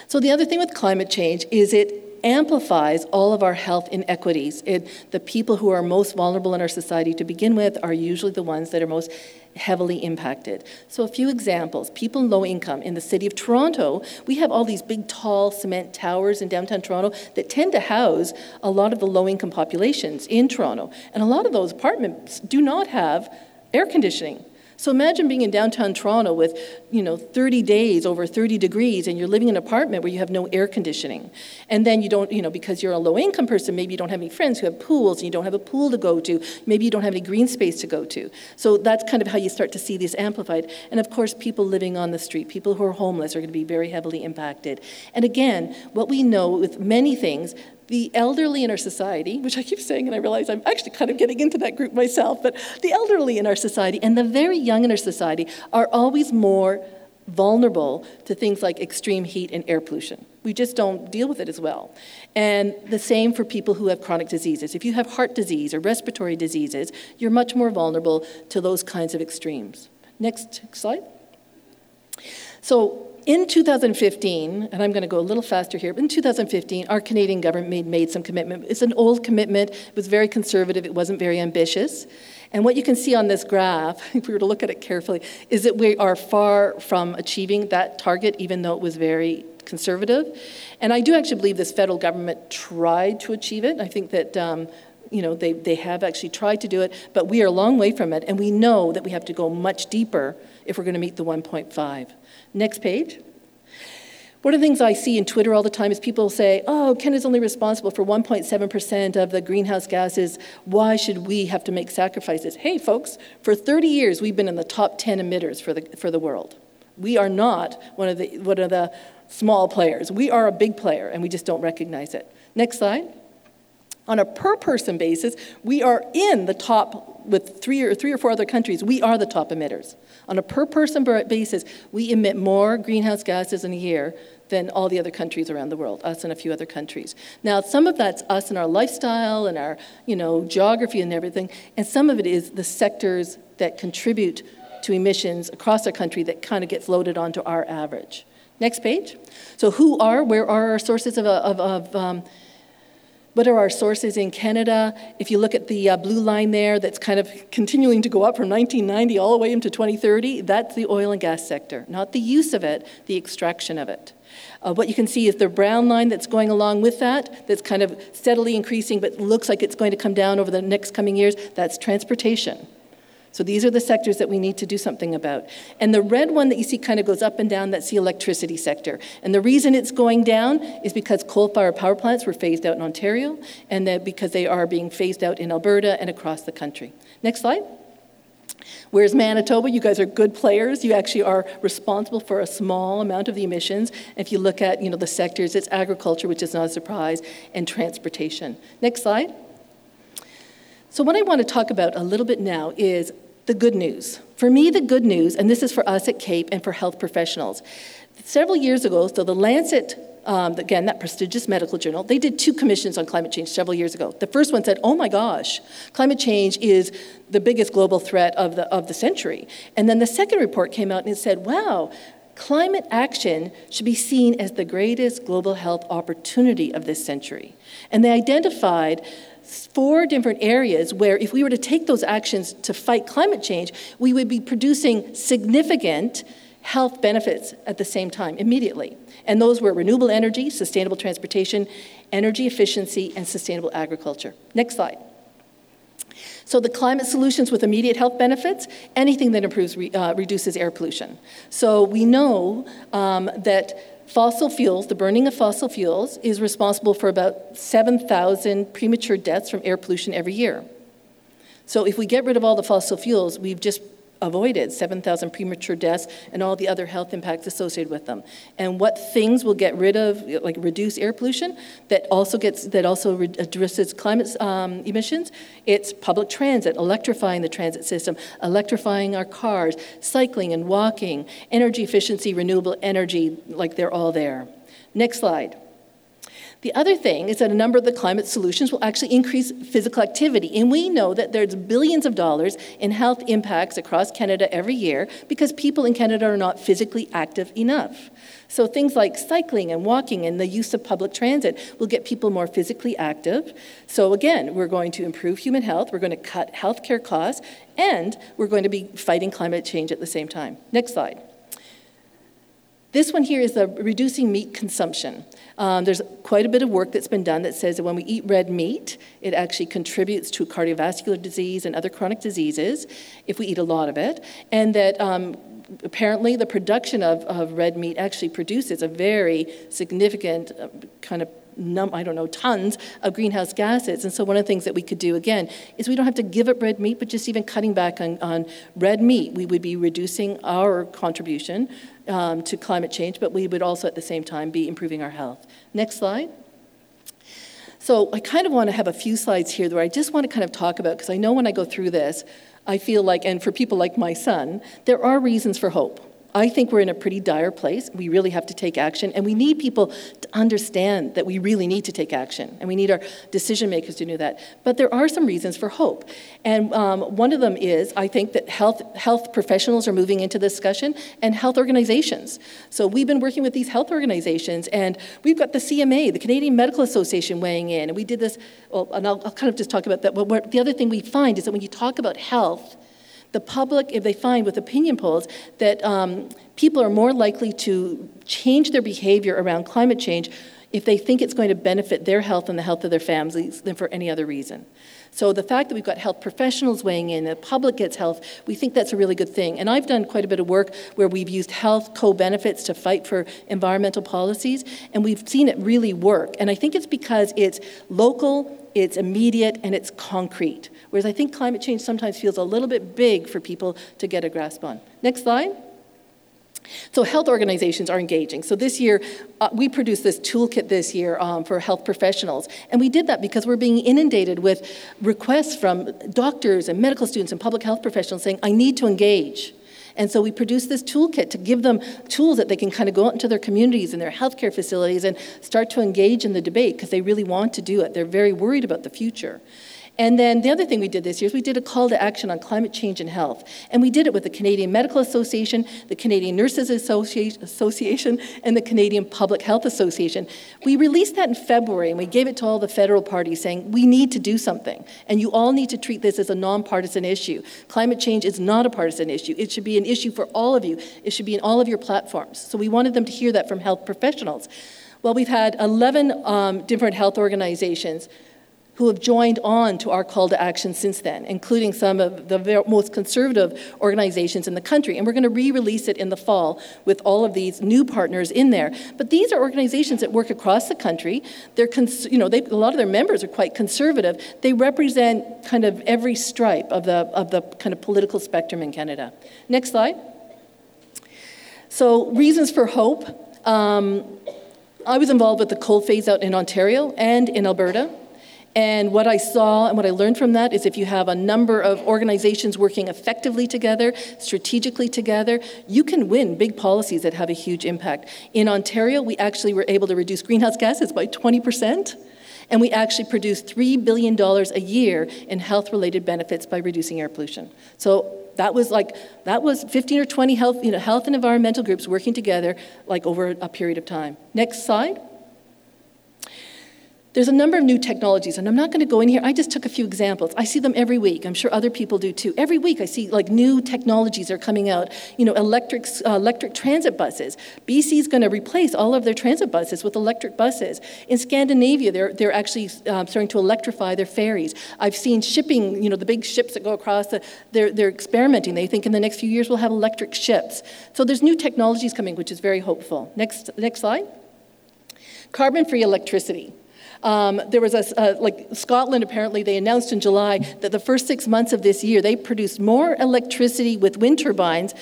S4: So, the other thing with climate change is it amplifies all of our health inequities. It, the people who are most vulnerable in our society to begin with are usually the ones that are most heavily impacted. So, a few examples people low income. In the city of Toronto, we have all these big, tall cement towers in downtown Toronto that tend to house a lot of the low income populations in Toronto. And a lot of those apartments do not have air conditioning. So imagine being in downtown Toronto with, you know, 30 days over 30 degrees and you're living in an apartment where you have no air conditioning. And then you don't, you know, because you're a low income person, maybe you don't have any friends who have pools and you don't have a pool to go to. Maybe you don't have any green space to go to. So that's kind of how you start to see this amplified. And of course, people living on the street, people who are homeless are going to be very heavily impacted. And again, what we know with many things, the elderly in our society, which I keep saying, and I realize I'm actually kind of getting into that group myself, but the elderly in our society and the very young in our society are always more vulnerable to things like extreme heat and air pollution. We just don't deal with it as well. And the same for people who have chronic diseases. If you have heart disease or respiratory diseases, you're much more vulnerable to those kinds of extremes. Next slide. So, in 2015, and I'm going to go a little faster here, in 2015, our Canadian government made, made some commitment. It's an old commitment, it was very conservative, it wasn't very ambitious. And what you can see on this graph, if we were to look at it carefully, is that we are far from achieving that target, even though it was very conservative. And I do actually believe this federal government tried to achieve it. I think that um, you know, they, they have actually tried to do it, but we are a long way from it, and we know that we have to go much deeper if we're going to meet the 1.5. Next page. One of the things I see in Twitter all the time is people say, oh, Canada's only responsible for 1.7% of the greenhouse gases. Why should we have to make sacrifices? Hey, folks, for 30 years we've been in the top 10 emitters for the, for the world. We are not one of, the, one of the small players. We are a big player, and we just don't recognize it. Next slide. On a per person basis, we are in the top with three or three or four other countries. We are the top emitters. On a per person basis, we emit more greenhouse gases in a year than all the other countries around the world, us and a few other countries. Now, some of that's us and our lifestyle and our, you know, geography and everything, and some of it is the sectors that contribute to emissions across our country that kind of gets loaded onto our average. Next page. So, who are, where are our sources of, of, of um, what are our sources in Canada? If you look at the uh, blue line there, that's kind of continuing to go up from 1990 all the way into 2030, that's the oil and gas sector, not the use of it, the extraction of it. Uh, what you can see is the brown line that's going along with that, that's kind of steadily increasing, but looks like it's going to come down over the next coming years. That's transportation. So these are the sectors that we need to do something about. And the red one that you see kind of goes up and down, that's the electricity sector. And the reason it's going down is because coal-fired power plants were phased out in Ontario, and that because they are being phased out in Alberta and across the country. Next slide. Whereas Manitoba, you guys are good players. You actually are responsible for a small amount of the emissions. If you look at you know, the sectors, it's agriculture, which is not a surprise, and transportation. Next slide. So, what I want to talk about a little bit now is the good news. For me, the good news, and this is for us at CAPE and for health professionals. Several years ago, so the Lancet, um, again, that prestigious medical journal, they did two commissions on climate change several years ago. The first one said, oh my gosh, climate change is the biggest global threat of the, of the century. And then the second report came out and it said, wow, climate action should be seen as the greatest global health opportunity of this century. And they identified four different areas where, if we were to take those actions to fight climate change, we would be producing significant health benefits at the same time, immediately. And those were renewable energy, sustainable transportation, energy efficiency, and sustainable agriculture. Next slide. So, the climate solutions with immediate health benefits, anything that improves, uh, reduces air pollution. So, we know um, that Fossil fuels, the burning of fossil fuels, is responsible for about 7,000 premature deaths from air pollution every year. So if we get rid of all the fossil fuels, we've just avoided 7,000 premature deaths and all the other health impacts associated with them. And what things will get rid of, like reduce air pollution, that also gets that also addresses climate um, emissions? It's public transit, electrifying the transit system, electrifying our cars, cycling and walking, energy efficiency, renewable energy, like they're all there. Next slide. The other thing is that a number of the climate solutions will actually increase physical activity. And we know that there's billions of dollars in health impacts across Canada every year because people in Canada are not physically active enough. So things like cycling and walking and the use of public transit will get people more physically active. So again, we're going to improve human health, we're going to cut healthcare costs, and we're going to be fighting climate change at the same time. Next slide. This one here is the reducing meat consumption. Um, there's quite a bit of work that's been done that says that when we eat red meat, it actually contributes to cardiovascular disease and other chronic diseases if we eat a lot of it, and that um, apparently the production of, of red meat actually produces a very significant uh, kind of num- I don't know, tons of greenhouse gases. And so one of the things that we could do again is we don't have to give up red meat, but just even cutting back on, on red meat, we would be reducing our contribution um, to climate change, but we would also at the same time be improving our health. Next slide. So I kind of want to have a few slides here where I just want to kind of talk about, because I know when I go through this, I feel like, and for people like my son, there are reasons for hope. I think we're in a pretty dire place. We really have to take action, and we need people to understand that we really need to take action, and we need our decision makers to do that. But there are some reasons for hope, and um, one of them is I think that health health professionals are moving into the discussion, and health organizations. So we've been working with these health organizations, and we've got the CMA, the Canadian Medical Association, weighing in, and we did this. Well, and I'll, I'll kind of just talk about that. But the other thing we find is that when you talk about health the public, if they find with opinion polls that um, people are more likely to change their behavior around climate change if they think it's going to benefit their health and the health of their families than for any other reason. So the fact that we've got health professionals weighing in, the public gets health, we think that's a really good thing. And I've done quite a bit of work where we've used health co-benefits to fight for environmental policies, and we've seen it really work. And I think it's because it's local, it's immediate, and it's concrete. Whereas I think climate change sometimes feels a little bit big for people to get a grasp on. Next slide. So health organizations are engaging. So this year, uh, we produced this toolkit this year um, for health professionals. And we did that because we're being inundated with requests from doctors and medical students and public health professionals saying, I need to engage. And so we produced this toolkit to give them tools that they can kind of go out into their communities and their healthcare facilities and start to engage in the debate because they really want to do it. They're very worried about the future. And then the other thing we did this year is we did a call to action on climate change and health. And we did it with the Canadian Medical Association, the Canadian Nurses Association, and the Canadian Public Health Association. We released that in February and we gave it to all the federal parties saying, we need to do something. And you all need to treat this as a nonpartisan issue. Climate change is not a partisan issue. It should be an issue for all of you, it should be in all of your platforms. So we wanted them to hear that from health professionals. Well, we've had 11 um, different health organizations who have joined on to our call to action since then, including some of the most conservative organizations in the country. And we're going to re release it in the fall with all of these new partners in there. But these are organizations that work across the country. They're, cons- you know, they, a lot of their members are quite conservative. They represent kind of every stripe of the, of the kind of political spectrum in Canada. Next slide. So, reasons for hope. Um, I was involved with the coal phase out in Ontario and in Alberta. And what I saw and what I learned from that is if you have a number of organizations working effectively together, strategically together, you can win big policies that have a huge impact. In Ontario, we actually were able to reduce greenhouse gases by 20%. And we actually produced $3 billion a year in health related benefits by reducing air pollution. So that was like, that was 15 or 20 health, you know, health and environmental groups working together like over a period of time. Next slide. There's a number of new technologies, and I'm not going to go in here. I just took a few examples. I see them every week. I'm sure other people do too. Every week, I see like new technologies are coming out. You know, electric uh, electric transit buses. BC is going to replace all of their transit buses with electric buses. In Scandinavia, they're they're actually um, starting to electrify their ferries. I've seen shipping. You know, the big ships that go across. The, they're they're experimenting. They think in the next few years we'll have electric ships. So there's new technologies coming, which is very hopeful. Next next slide. Carbon-free electricity. Um, there was a, uh, like Scotland, apparently, they announced in July that the first six months of this year, they produced more electricity with wind turbines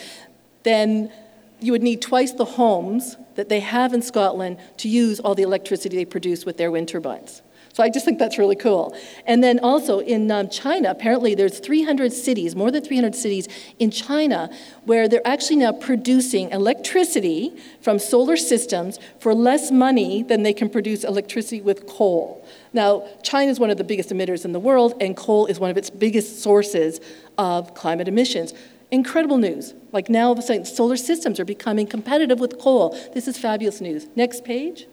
S4: than you would need twice the homes that they have in Scotland to use all the electricity they produce with their wind turbines. So I just think that's really cool. And then also in um, China, apparently there's 300 cities, more than 300 cities in China, where they're actually now producing electricity from solar systems for less money than they can produce electricity with coal. Now, China is one of the biggest emitters in the world, and coal is one of its biggest sources of climate emissions. Incredible news. Like now, all of a sudden, solar systems are becoming competitive with coal. This is fabulous news. Next page.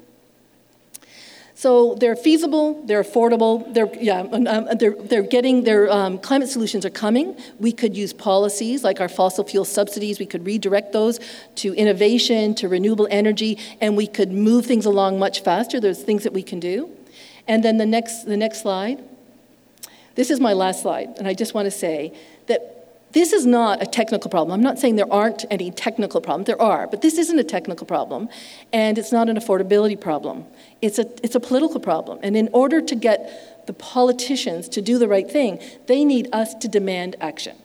S4: So they're feasible, they're affordable, they're, yeah, um, they're, they're getting, their um, climate solutions are coming. We could use policies like our fossil fuel subsidies, we could redirect those to innovation, to renewable energy, and we could move things along much faster. There's things that we can do. And then the next, the next slide. This is my last slide, and I just want to say this is not a technical problem. I'm not saying there aren't any technical problems. There are, but this isn't a technical problem, and it's not an affordability problem. It's a, it's a political problem. And in order to get the politicians to do the right thing, they need us to demand action.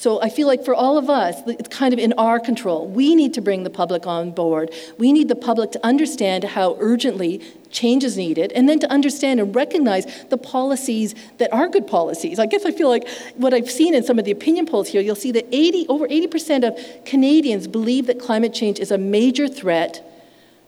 S4: So I feel like for all of us, it's kind of in our control. We need to bring the public on board. We need the public to understand how urgently change is needed, and then to understand and recognize the policies that are good policies. I guess I feel like what I've seen in some of the opinion polls here, you'll see that 80, over 80% of Canadians believe that climate change is a major threat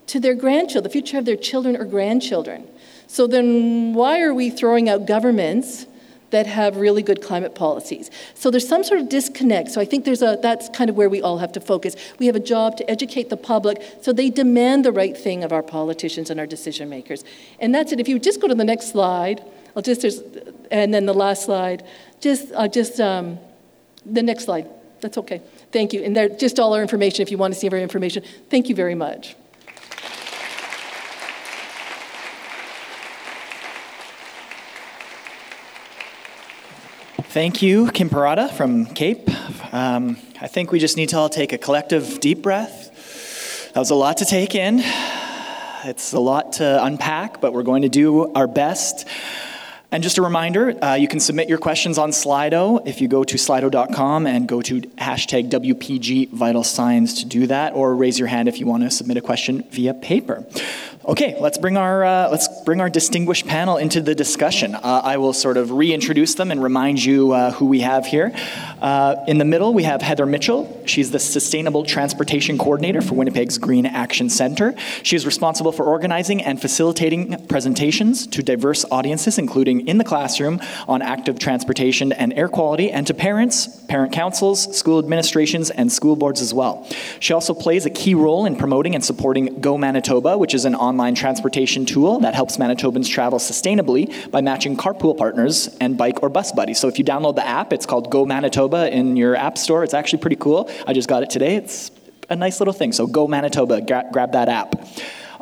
S4: to their grandchildren, the future of their children or grandchildren. So then why are we throwing out governments that have really good climate policies. So there's some sort of disconnect. So I think there's a, that's kind of where we all have to focus. We have a job to educate the public so they demand the right thing of our politicians and our decision makers. And that's it. If you just go to the next slide, I'll just, there's, and then the last slide, just, uh, just um, the next slide. That's okay. Thank you. And there, just all our information if you want to see our information. Thank you very much.
S1: Thank you, Kim Perrotta from CAPE. Um, I think we just need to all take a collective deep breath. That was a lot to take in. It's a lot to unpack, but we're going to do our best. And just a reminder, uh, you can submit your questions on Slido if you go to slido.com and go to hashtag WPG Vital Signs to do that, or raise your hand if you want to submit a question via paper. Okay, let's bring our uh, let's bring our distinguished panel into the discussion. Uh, I will sort of reintroduce them and remind you uh, who we have here. Uh, in the middle, we have Heather Mitchell. She's the Sustainable Transportation Coordinator for Winnipeg's Green Action Center. She is responsible for organizing and facilitating presentations to diverse audiences, including in the classroom on active transportation and air quality, and to parents, parent councils, school administrations, and school boards as well. She also plays a key role in promoting and supporting Go Manitoba, which is an online transportation tool that helps Manitobans travel sustainably by matching carpool partners and bike or bus buddies. So if you download the app, it's called Go Manitoba in your app store. It's actually pretty cool. I just got it today. It's a nice little thing. So Go Manitoba, gra- grab that app.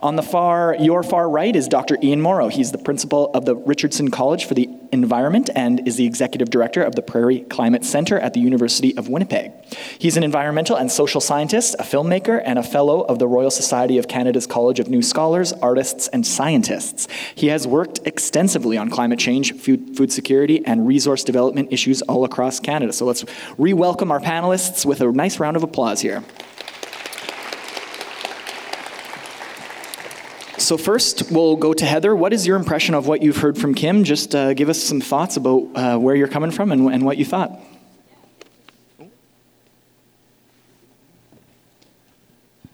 S1: On the far, your far right is Dr. Ian Mauro. He's the principal of the Richardson College for the Environment and is the executive director of the Prairie Climate Center at the University of Winnipeg. He's an environmental and social scientist, a filmmaker, and a fellow of the Royal Society of Canada's College of New Scholars, Artists, and Scientists. He has worked extensively on climate change, food, food security, and resource development issues all across Canada. So let's re welcome our panelists with a nice round of applause here. So, first, we'll go to Heather. What is your impression of what you've heard from Kim? Just uh, give us some thoughts about uh, where you're coming from and, and what you thought.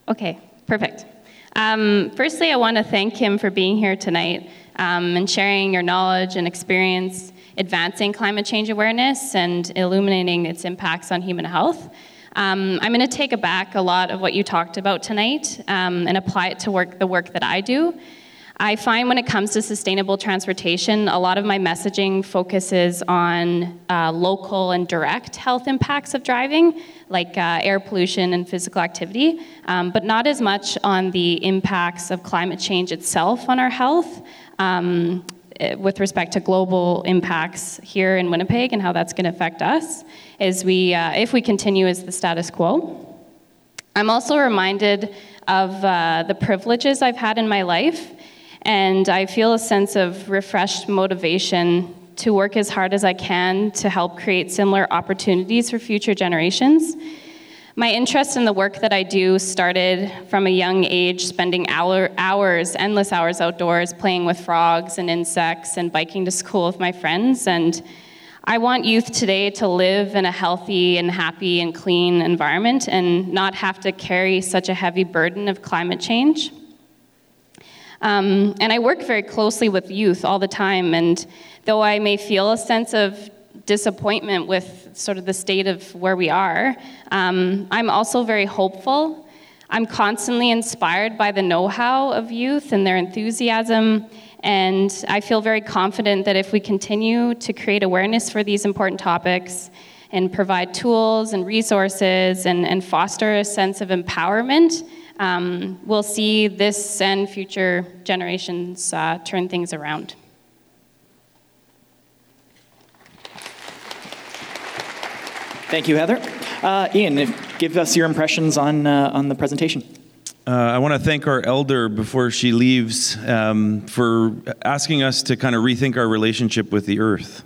S5: Okay, perfect. Um, firstly, I want to thank Kim for being here tonight um, and sharing your knowledge and experience advancing climate change awareness and illuminating its impacts on human health. Um, I'm going to take back a lot of what you talked about tonight um, and apply it to work, the work that I do. I find when it comes to sustainable transportation, a lot of my messaging focuses on uh, local and direct health impacts of driving, like uh, air pollution and physical activity, um, but not as much on the impacts of climate change itself on our health. Um, with respect to global impacts here in Winnipeg and how that's going to affect us as we, uh, if we continue as the status quo. I'm also reminded of uh, the privileges I've had in my life, and I feel a sense of refreshed motivation to work as hard as I can to help create similar opportunities for future generations. My interest in the work that I do started from a young age, spending hour, hours, endless hours outdoors, playing with frogs and insects and biking to school with my friends. And I want youth today to live in a healthy and happy and clean environment and not have to carry such a heavy burden of climate change. Um, and I work very closely with youth all the time, and though I may feel a sense of disappointment with sort of the state of where we are, um, I'm also very hopeful. I'm constantly inspired by the know how of youth and their enthusiasm and I feel very confident that if we continue to create awareness for these important topics and provide tools and resources and, and foster a sense of empowerment, um, we'll see this and future generations uh, turn things around.
S1: Thank you, Heather. Uh, Ian, if, give us your impressions on, uh, on the presentation.
S6: Uh, I want to thank our elder before she leaves um, for asking us to kind of rethink our relationship with the earth.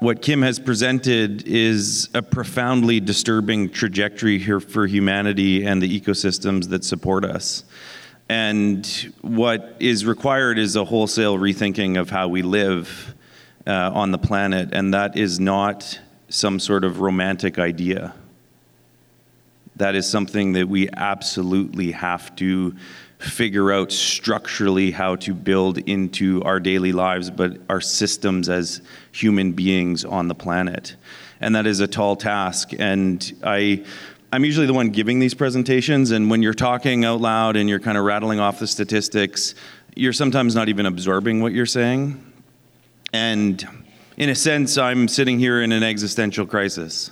S6: What Kim has presented is a profoundly disturbing trajectory here for humanity and the ecosystems that support us. And what is required is a wholesale rethinking of how we live uh, on the planet, and that is not some sort of romantic idea that is something that we absolutely have to figure out structurally how to build into our daily lives, but our systems as human beings on the planet. And that is a tall task. And I, I'm usually the one giving these presentations, and when you're talking out loud and you're kind of rattling off the statistics, you're sometimes not even absorbing what you're saying. And in a sense, I'm sitting here in an existential crisis.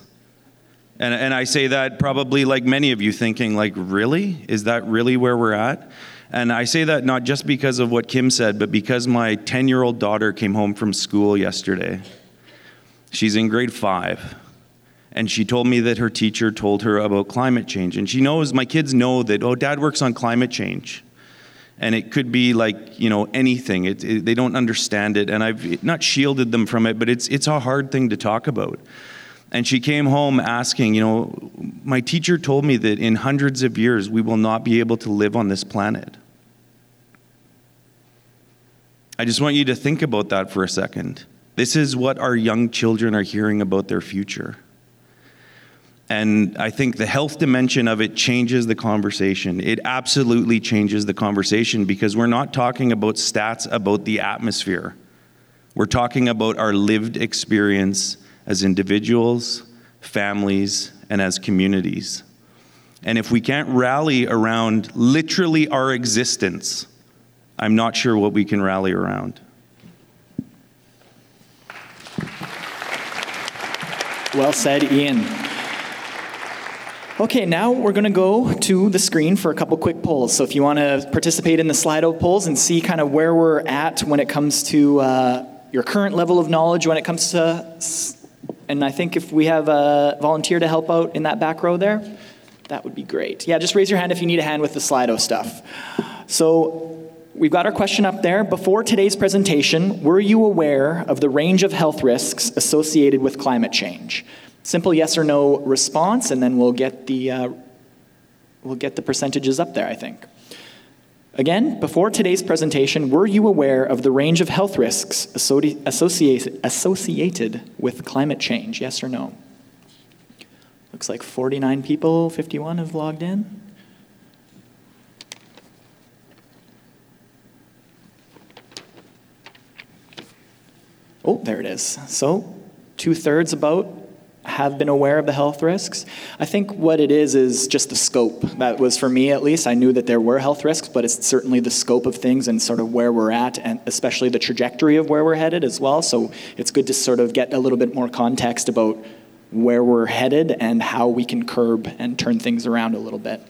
S6: And, and I say that probably like many of you thinking, like, really? Is that really where we're at? And I say that not just because of what Kim said, but because my 10 year old daughter came home from school yesterday. She's in grade five. And she told me that her teacher told her about climate change. And she knows, my kids know that, oh, dad works on climate change. And it could be like you know anything. It, it, they don't understand it. And i've not shielded them from it but it's it's a hard thing to talk about. And she came home asking you know my teacher told me that in hundreds of years we will not be able to live on this planet. I just want you to think about that for a second. This is what our young children are hearing about their future and I think the health dimension of it changes the conversation. It absolutely changes the conversation because we're not talking about stats about the atmosphere. We're talking about our lived experience as individuals, families, and as communities. And if we can't rally around literally our existence, I'm not sure what we can rally around.
S1: Well said, Ian. Okay, now we're going to go to the screen for a couple quick polls. So if you want to participate in the Slido polls and see kind of where we're at when it comes to uh, your current level of knowledge when it comes to, and I think if we have a volunteer to help out in that back row there, that would be great. Yeah, just raise your hand if you need a hand with the Slido stuff. So we've got our question up there. Before today's presentation, were you aware of the range of health risks associated with climate change? Simple yes or no response, and then we'll get the, uh, we'll get the percentages up there, I think. Again, before today's presentation, were you aware of the range of health risks associated, associated with climate change? Yes or no? Looks like 49 people, 51 have logged in. Oh, there it is. So, two thirds about have been aware of the health risks. I think what it is is just the scope. That was for me at least. I knew that there were health risks, but it's certainly the scope of things and sort of where we're at, and especially the trajectory of where we're headed as well. So it's good to sort of get a little bit more context about where we're headed and how we can curb and turn things around a little bit.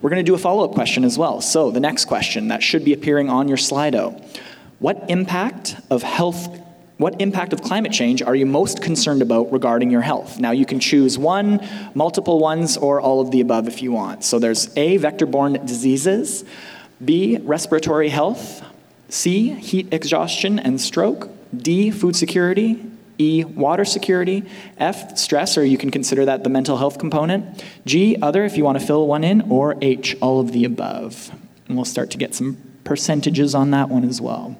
S1: We're going to do a follow up question as well. So the next question that should be appearing on your Slido. What impact of health what impact of climate change are you most concerned about regarding your health? Now, you can choose one, multiple ones, or all of the above if you want. So there's A, vector borne diseases, B, respiratory health, C, heat exhaustion and stroke, D, food security, E, water security, F, stress, or you can consider that the mental health component, G, other if you want to fill one in, or H, all of the above. And we'll start to get some percentages on that one as well.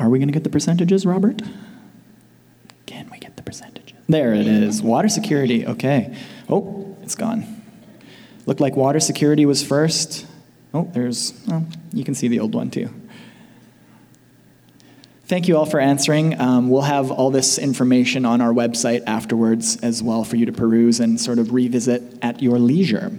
S1: Are we going to get the percentages, Robert? Can we get the percentages? There it is. Water security. Okay. Oh, it's gone. Looked like water security was first. Oh, there's, well, you can see the old one too. Thank you all for answering. Um, we'll have all this information on our website afterwards as well for you to peruse and sort of revisit at your leisure.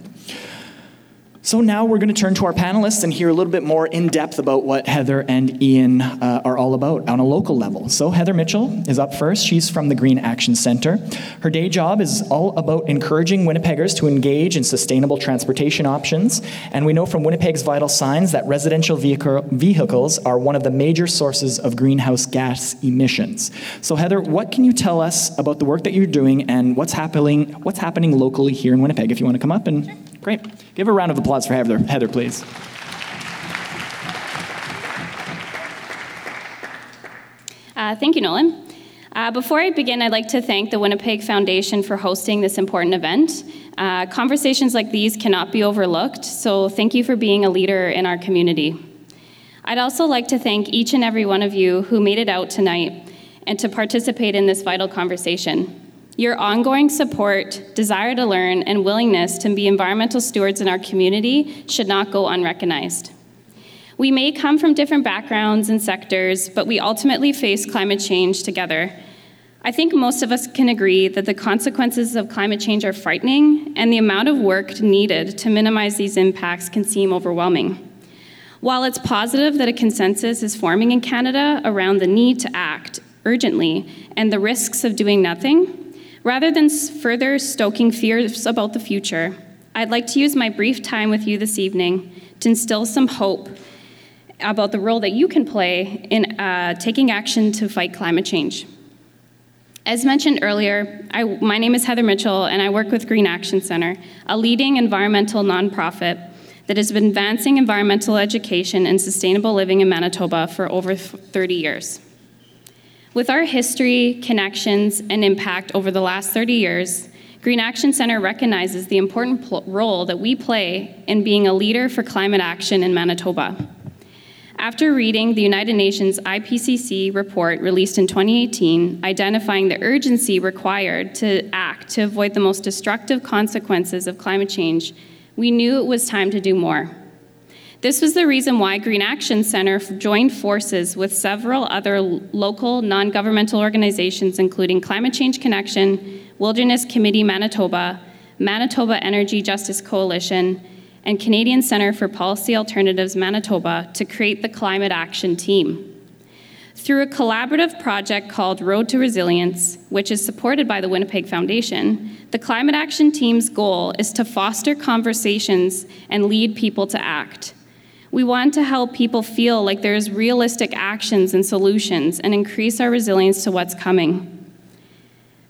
S1: So now we're going to turn to our panelists and hear a little bit more in depth about what Heather and Ian uh, are all about on a local level. So Heather Mitchell is up first. She's from the Green Action Center. Her day job is all about encouraging Winnipeggers to engage in sustainable transportation options. And we know from Winnipeg's vital signs that residential vehicle, vehicles are one of the major sources of greenhouse gas emissions. So Heather, what can you tell us about the work that you're doing and what's happening what's happening locally here in Winnipeg? If you want to come up and Great. Give a round of applause for Heather, Heather please.
S5: Uh, thank you, Nolan. Uh, before I begin, I'd like to thank the Winnipeg Foundation for hosting this important event. Uh, conversations like these cannot be overlooked, so thank you for being a leader in our community. I'd also like to thank each and every one of you who made it out tonight and to participate in this vital conversation. Your ongoing support, desire to learn, and willingness to be environmental stewards in our community should not go unrecognized. We may come from different backgrounds and sectors, but we ultimately face climate change together. I think most of us can agree that the consequences of climate change are frightening, and the amount of work needed to minimize these impacts can seem overwhelming. While it's positive that a consensus is forming in Canada around the need to act urgently and the risks of doing nothing, Rather than further stoking fears about the future, I'd like to use my brief time with you this evening to instill some hope about the role that you can play in uh, taking action to fight climate change. As mentioned earlier, I, my name is Heather Mitchell, and I work with Green Action Center, a leading environmental nonprofit that has been advancing environmental education and sustainable living in Manitoba for over 30 years. With our history, connections, and impact over the last 30 years, Green Action Center recognizes the important pl- role that we play in being a leader for climate action in Manitoba. After reading the United Nations IPCC report released in 2018, identifying the urgency required to act to avoid the most destructive consequences of climate change, we knew it was time to do more. This was the reason why Green Action Center joined forces with several other local non governmental organizations, including Climate Change Connection, Wilderness Committee Manitoba, Manitoba Energy Justice Coalition, and Canadian Centre for Policy Alternatives Manitoba to create the Climate Action Team. Through a collaborative project called Road to Resilience, which is supported by the Winnipeg Foundation, the Climate Action Team's goal is to foster conversations and lead people to act. We want to help people feel like there's realistic actions and solutions and increase our resilience to what's coming.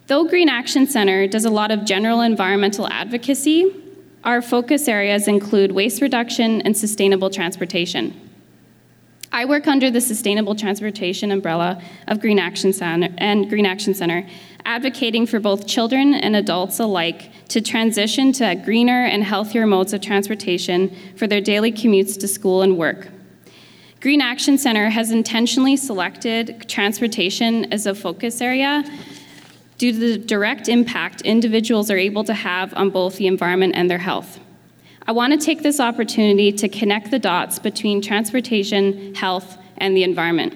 S5: Though Green Action Center does a lot of general environmental advocacy, our focus areas include waste reduction and sustainable transportation. I work under the Sustainable Transportation umbrella of Green Action Center and Green Action Center, advocating for both children and adults alike to transition to greener and healthier modes of transportation for their daily commutes to school and work. Green Action Center has intentionally selected transportation as a focus area due to the direct impact individuals are able to have on both the environment and their health. I want to take this opportunity to connect the dots between transportation, health, and the environment.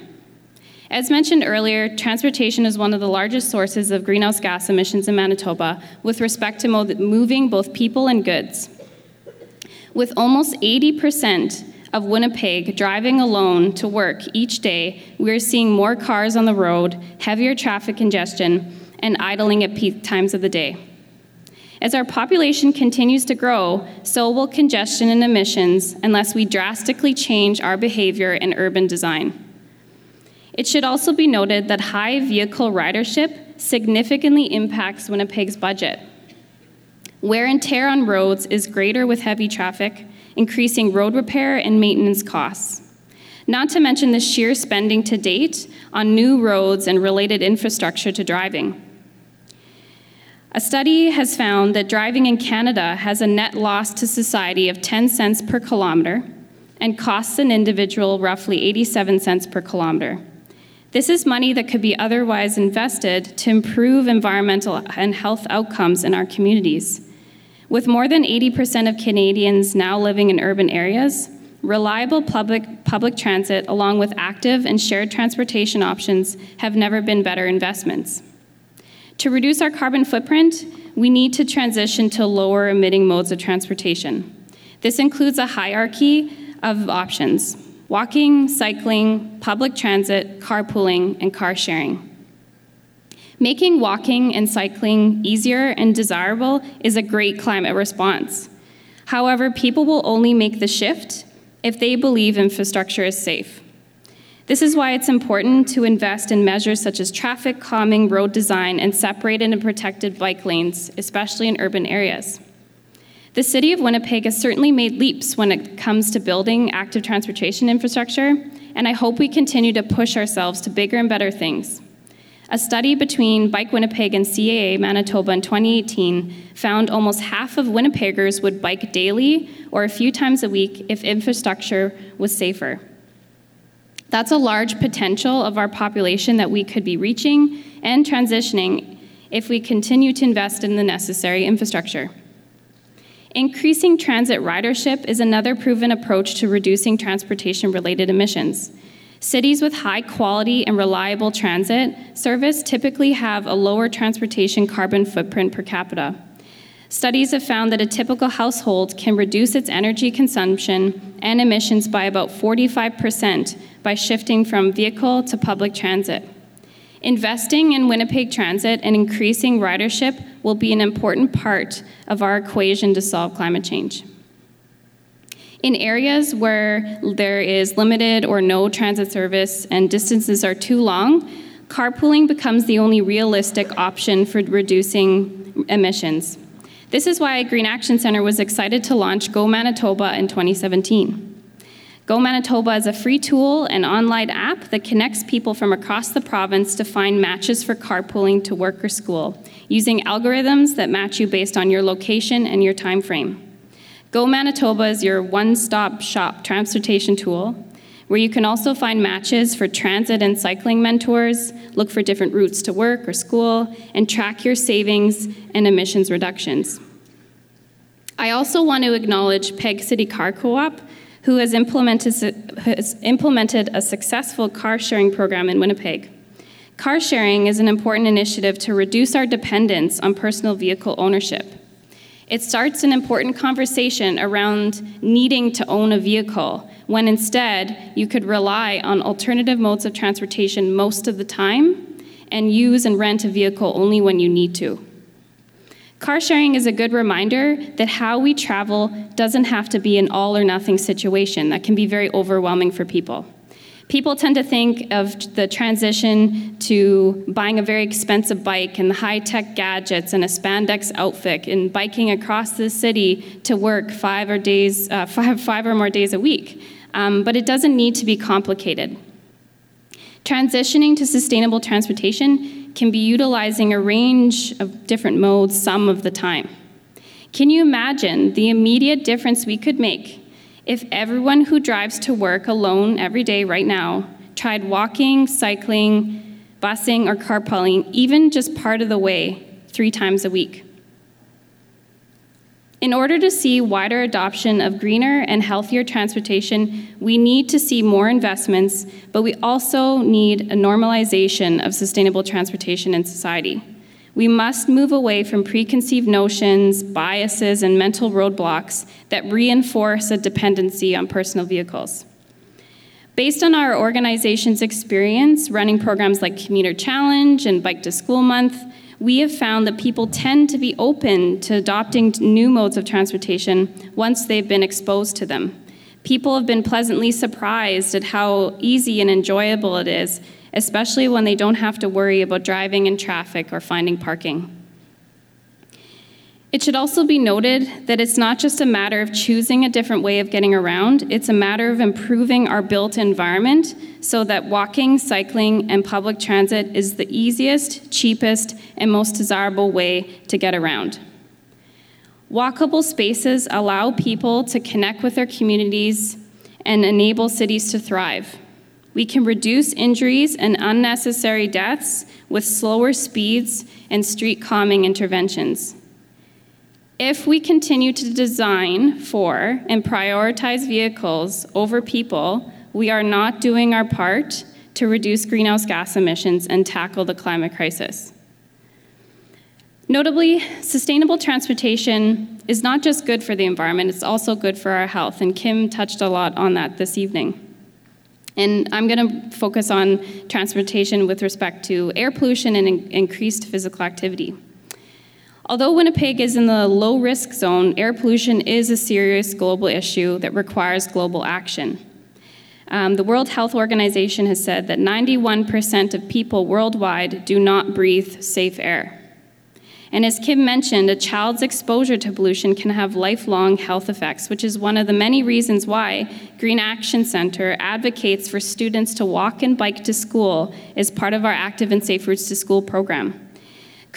S5: As mentioned earlier, transportation is one of the largest sources of greenhouse gas emissions in Manitoba with respect to moving both people and goods. With almost 80% of Winnipeg driving alone to work each day, we are seeing more cars on the road, heavier traffic congestion, and idling at peak times of the day. As our population continues to grow, so will congestion and emissions unless we drastically change our behavior and urban design. It should also be noted that high vehicle ridership significantly impacts Winnipeg's budget. Wear and tear on roads is greater with heavy traffic, increasing road repair and maintenance costs. Not to mention the sheer spending to date on new roads and related infrastructure to driving. A study has found that driving in Canada has a net loss to society of 10 cents per kilometer and costs an individual roughly 87 cents per kilometer. This is money that could be otherwise invested to improve environmental and health outcomes in our communities. With more than 80% of Canadians now living in urban areas, reliable public, public transit, along with active and shared transportation options, have never been better investments. To reduce our carbon footprint, we need to transition to lower emitting modes of transportation. This includes a hierarchy of options walking, cycling, public transit, carpooling, and car sharing. Making walking and cycling easier and desirable is a great climate response. However, people will only make the shift if they believe infrastructure is safe. This is why it's important to invest in measures such as traffic calming, road design, and separated and protected bike lanes, especially in urban areas. The City of Winnipeg has certainly made leaps when it comes to building active transportation infrastructure, and I hope we continue to push ourselves to bigger and better things. A study between Bike Winnipeg and CAA Manitoba in 2018 found almost half of Winnipeggers would bike daily or a few times a week if infrastructure was safer. That's a large potential of our population that we could be reaching and transitioning if we continue to invest in the necessary infrastructure. Increasing transit ridership is another proven approach to reducing transportation related emissions. Cities with high quality and reliable transit service typically have a lower transportation carbon footprint per capita. Studies have found that a typical household can reduce its energy consumption and emissions by about 45% by shifting from vehicle to public transit. Investing in Winnipeg Transit and increasing ridership will be an important part of our equation to solve climate change. In areas where there is limited or no transit service and distances are too long, carpooling becomes the only realistic option for reducing emissions. This is why Green Action Centre was excited to launch Go Manitoba in 2017. Go Manitoba is a free tool and online app that connects people from across the province to find matches for carpooling to work or school, using algorithms that match you based on your location and your time frame. Go Manitoba is your one-stop shop transportation tool where you can also find matches for transit and cycling mentors, look for different routes to work or school, and track your savings and emissions reductions. I also want to acknowledge Peg City Car Co-op, who has implemented, has implemented a successful car sharing program in Winnipeg. Car sharing is an important initiative to reduce our dependence on personal vehicle ownership. It starts an important conversation around needing to own a vehicle, when instead you could rely on alternative modes of transportation most of the time and use and rent a vehicle only when you need to. Car sharing is a good reminder that how we travel doesn't have to be an all or nothing situation that can be very overwhelming for people. People tend to think of the transition to buying a very expensive bike and the high tech gadgets and a spandex outfit and biking across the city to work five or, days, uh, five, five or more days a week. Um, but it doesn't need to be complicated. Transitioning to sustainable transportation can be utilizing a range of different modes some of the time. Can you imagine the immediate difference we could make if everyone who drives to work alone every day right now tried walking, cycling, busing, or carpooling, even just part of the way, three times a week. In order to see wider adoption of greener and healthier transportation, we need to see more investments, but we also need a normalization of sustainable transportation in society. We must move away from preconceived notions, biases, and mental roadblocks that reinforce a dependency on personal vehicles. Based on our organization's experience running programs like Commuter Challenge and Bike to School Month, we have found that people tend to be open to adopting new modes of transportation once they've been exposed to them. People have been pleasantly surprised at how easy and enjoyable it is especially when they don't have to worry about driving in traffic or finding parking. It should also be noted that it's not just a matter of choosing a different way of getting around, it's a matter of improving our built environment so that walking, cycling, and public transit is the easiest, cheapest, and most desirable way to get around. Walkable spaces allow people to connect with their communities and enable cities to thrive. We can reduce injuries and unnecessary deaths with slower speeds and street calming interventions. If we continue to design for and prioritize vehicles over people, we are not doing our part to reduce greenhouse gas emissions and tackle the climate crisis. Notably, sustainable transportation is not just good for the environment, it's also good for our health, and Kim touched a lot on that this evening. And I'm going to focus on transportation with respect to air pollution and in- increased physical activity. Although Winnipeg is in the low risk zone, air pollution is a serious global issue that requires global action. Um, the World Health Organization has said that 91% of people worldwide do not breathe safe air. And as Kim mentioned, a child's exposure to pollution can have lifelong health effects, which is one of the many reasons why Green Action Center advocates for students to walk and bike to school as part of our Active and Safe Routes to School program.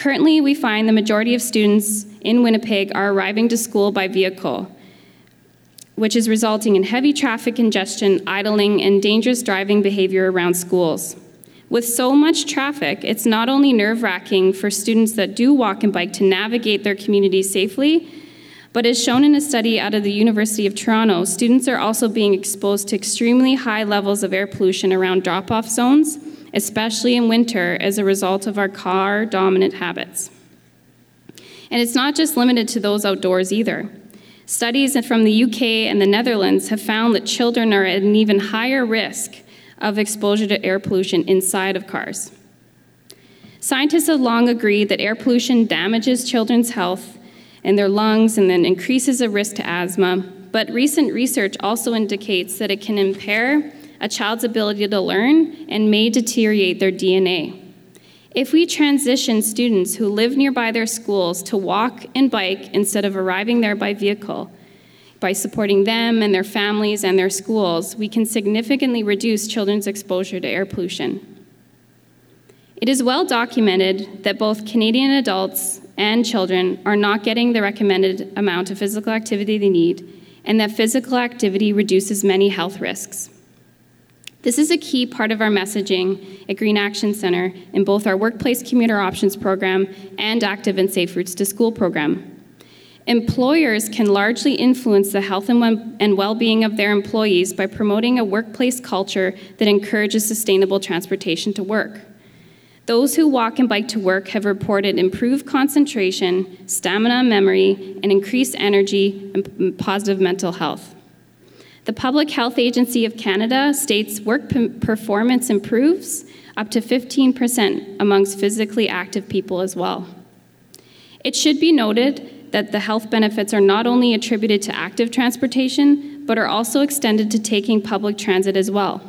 S5: Currently, we find the majority of students in Winnipeg are arriving to school by vehicle, which is resulting in heavy traffic congestion, idling, and dangerous driving behavior around schools. With so much traffic, it's not only nerve wracking for students that do walk and bike to navigate their communities safely, but as shown in a study out of the University of Toronto, students are also being exposed to extremely high levels of air pollution around drop off zones, especially in winter, as a result of our car dominant habits. And it's not just limited to those outdoors either. Studies from the UK and the Netherlands have found that children are at an even higher risk of exposure to air pollution inside of cars. Scientists have long agreed that air pollution damages children's health and their lungs and then increases the risk to asthma, but recent research also indicates that it can impair a child's ability to learn and may deteriorate their DNA. If we transition students who live nearby their schools to walk and bike instead of arriving there by vehicle, by supporting them and their families and their schools, we can significantly reduce children's exposure to air pollution. It is well documented that both Canadian adults and children are not getting the recommended amount of physical activity they need, and that physical activity reduces many health risks. This is a key part of our messaging at Green Action Centre in both our Workplace Commuter Options program and Active and Safe Routes to School program. Employers can largely influence the health and well being of their employees by promoting a workplace culture that encourages sustainable transportation to work. Those who walk and bike to work have reported improved concentration, stamina, memory, and increased energy and positive mental health. The Public Health Agency of Canada states work performance improves up to 15% amongst physically active people as well. It should be noted that the health benefits are not only attributed to active transportation, but are also extended to taking public transit as well.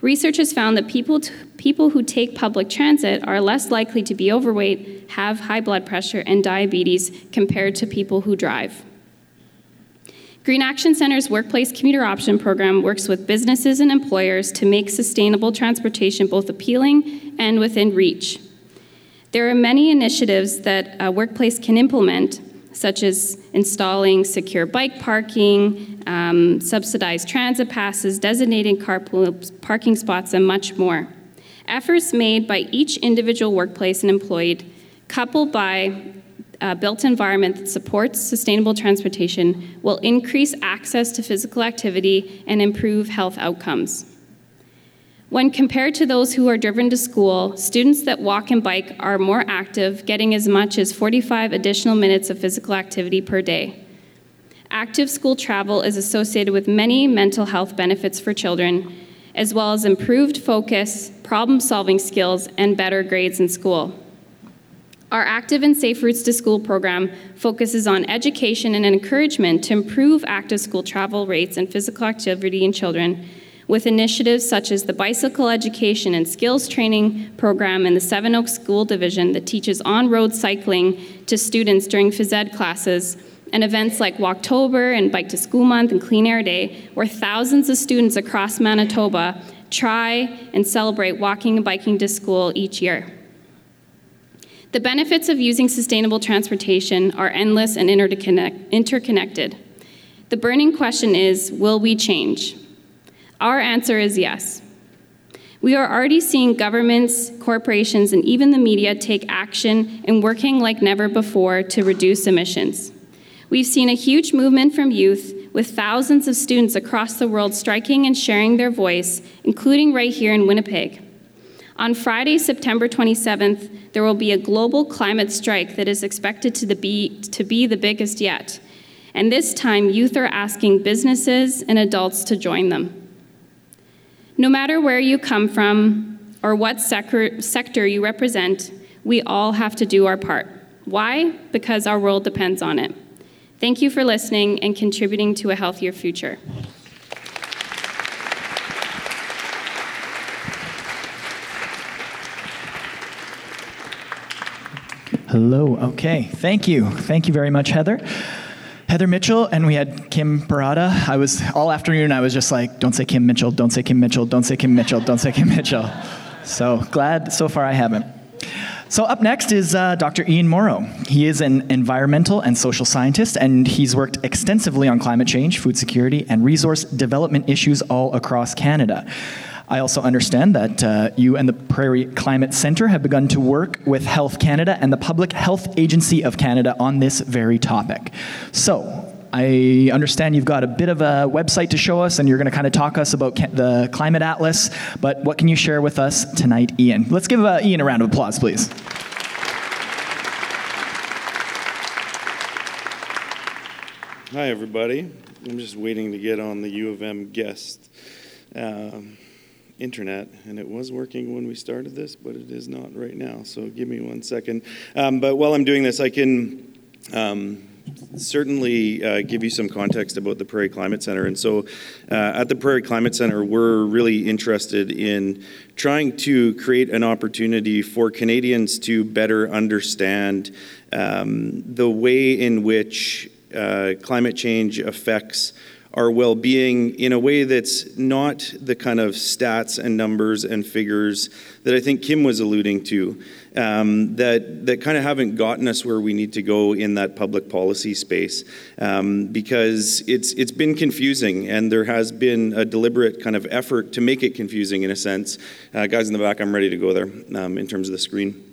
S5: Research has found that people, t- people who take public transit are less likely to be overweight, have high blood pressure, and diabetes compared to people who drive. Green Action Center's Workplace Commuter Option program works with businesses and employers to make sustainable transportation both appealing and within reach. There are many initiatives that a workplace can implement such as installing secure bike parking, um, subsidized transit passes, designated carpool parking spots, and much more. Efforts made by each individual workplace and employee, coupled by a built environment that supports sustainable transportation, will increase access to physical activity and improve health outcomes. When compared to those who are driven to school, students that walk and bike are more active, getting as much as 45 additional minutes of physical activity per day. Active school travel is associated with many mental health benefits for children, as well as improved focus, problem solving skills, and better grades in school. Our Active and Safe Routes to School program focuses on education and encouragement to improve active school travel rates and physical activity in children with initiatives such as the Bicycle Education and Skills Training Program in the Seven Oaks School Division that teaches on road cycling to students during phys ed classes, and events like Walktober and Bike to School Month and Clean Air Day, where thousands of students across Manitoba try and celebrate walking and biking to school each year. The benefits of using sustainable transportation are endless and interconnected. The burning question is will we change? Our answer is yes. We are already seeing governments, corporations, and even the media take action and working like never before to reduce emissions. We've seen a huge movement from youth, with thousands of students across the world striking and sharing their voice, including right here in Winnipeg. On Friday, September 27th, there will be a global climate strike that is expected to be, to be the biggest yet. And this time, youth are asking businesses and adults to join them. No matter where you come from or what sector, sector you represent, we all have to do our part. Why? Because our world depends on it. Thank you for listening and contributing to a healthier future.
S1: Hello. Okay. Thank you. Thank you very much, Heather. Heather Mitchell and we had Kim Perrotta. I was all afternoon. I was just like, "Don't say Kim Mitchell. Don't say Kim Mitchell. Don't say Kim Mitchell. Don't say Kim Mitchell." So glad so far I haven't. So up next is uh, Dr. Ian Mauro. He is an environmental and social scientist, and he's worked extensively on climate change, food security, and resource development issues all across Canada. I also understand that uh, you and the Prairie Climate Centre have begun to work with Health Canada and the Public Health Agency of Canada on this very topic. So, I understand you've got a bit of a website to show us, and you're going to kind of talk us about the Climate Atlas. But what can you share with us tonight, Ian? Let's give uh, Ian a round of applause, please.
S6: Hi, everybody. I'm just waiting to get on the U of M guest. Um, internet, and it was working when we started this, but it is not right now. So give me one second. Um, but while I'm doing this, I can um, certainly uh, give you some context about the Prairie Climate Center. And so, uh, at the Prairie Climate Center, we're really interested in trying to create an opportunity for Canadians to better understand um, the way in which uh, climate change affects our well being in a way that's not the kind of stats and numbers and figures that I think Kim was alluding to, um, that, that kind of haven't gotten us where we need to go in that public policy space. Um, because it's, it's been confusing, and there has been a deliberate kind of effort to make it confusing in a sense. Uh, guys in the back, I'm ready to go there um, in terms of the screen.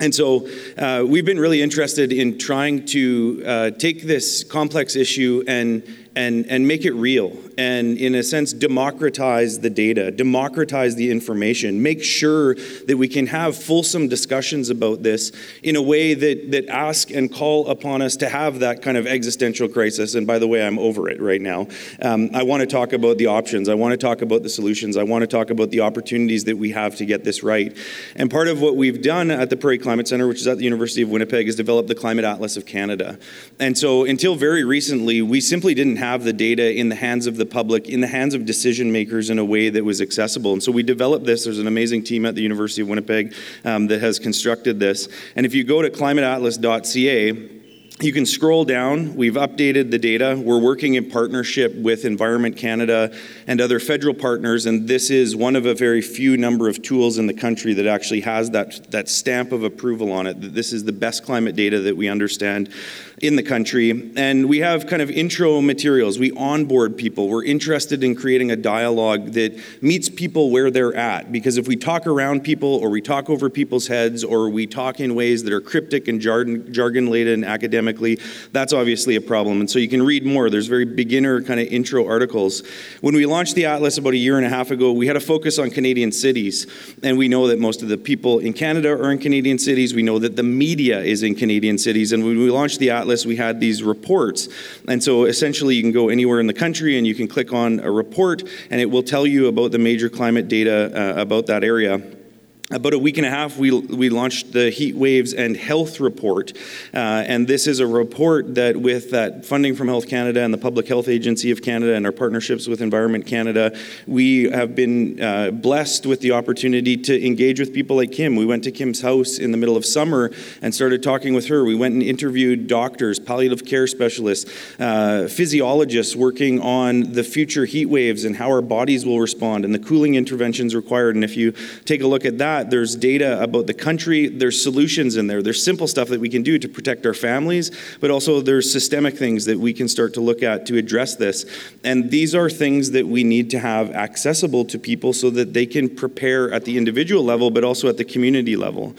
S6: And so uh, we've been really interested in trying to uh, take this complex issue and and, and make it real and, in a sense, democratize the data, democratize the information, make sure that we can have fulsome discussions about this in a way that, that ask and call upon us to have that kind of existential crisis. And by the way, I'm over it right now. Um, I want to talk about the options, I want to talk about the solutions, I want to talk about the opportunities that we have to get this right. And part of what we've done at the Prairie Climate Center, which is at the University of Winnipeg, is develop the Climate Atlas of Canada. And so until very recently, we simply didn't have the data in the hands of the public, in the hands of decision makers in a way that was accessible. And so we developed this. There's an amazing team at the University of Winnipeg um, that has constructed this. And if you go to climateatlas.ca, you can scroll down. We've updated the data. We're working in partnership with Environment Canada and other federal partners, and this is one of a very few number of tools in the country that actually has that, that stamp of approval on it. That this is the best climate data that we understand in the country. And we have kind of intro materials. We onboard people. We're interested in creating a dialogue that meets people where they're at. Because if we talk around people or we talk over people's heads or we talk in ways that are cryptic and jargon laden academically, that's obviously a problem. And so you can read more. There's very beginner kind of intro articles. When we launched the Atlas about a year and a half ago, we had a focus on Canadian cities. And we know that most of the people in Canada are in Canadian cities. We know that the media is in Canadian cities. And when we launched the Atlas, we had these reports. And so essentially, you can go anywhere in the country and you can click on a report, and it will tell you about the major climate data uh, about that area. About a week and a half, we, we launched the Heat Waves and Health Report. Uh, and this is a report that, with that funding from Health Canada and the Public Health Agency of Canada and our partnerships with Environment Canada, we have been uh, blessed with the opportunity to engage with people like Kim. We went to Kim's house in the middle of summer and started talking with her. We went and interviewed doctors, palliative care specialists, uh, physiologists working on the future heat waves and how our bodies will respond and the cooling interventions required. And if you take a look at that, that, there's data about the country, there's solutions in there. There's simple stuff that we can do to protect our families, but also there's systemic things that we can start to look at to address this. And these are things that we need to have accessible to people so that they can prepare at the individual level, but also at the community level.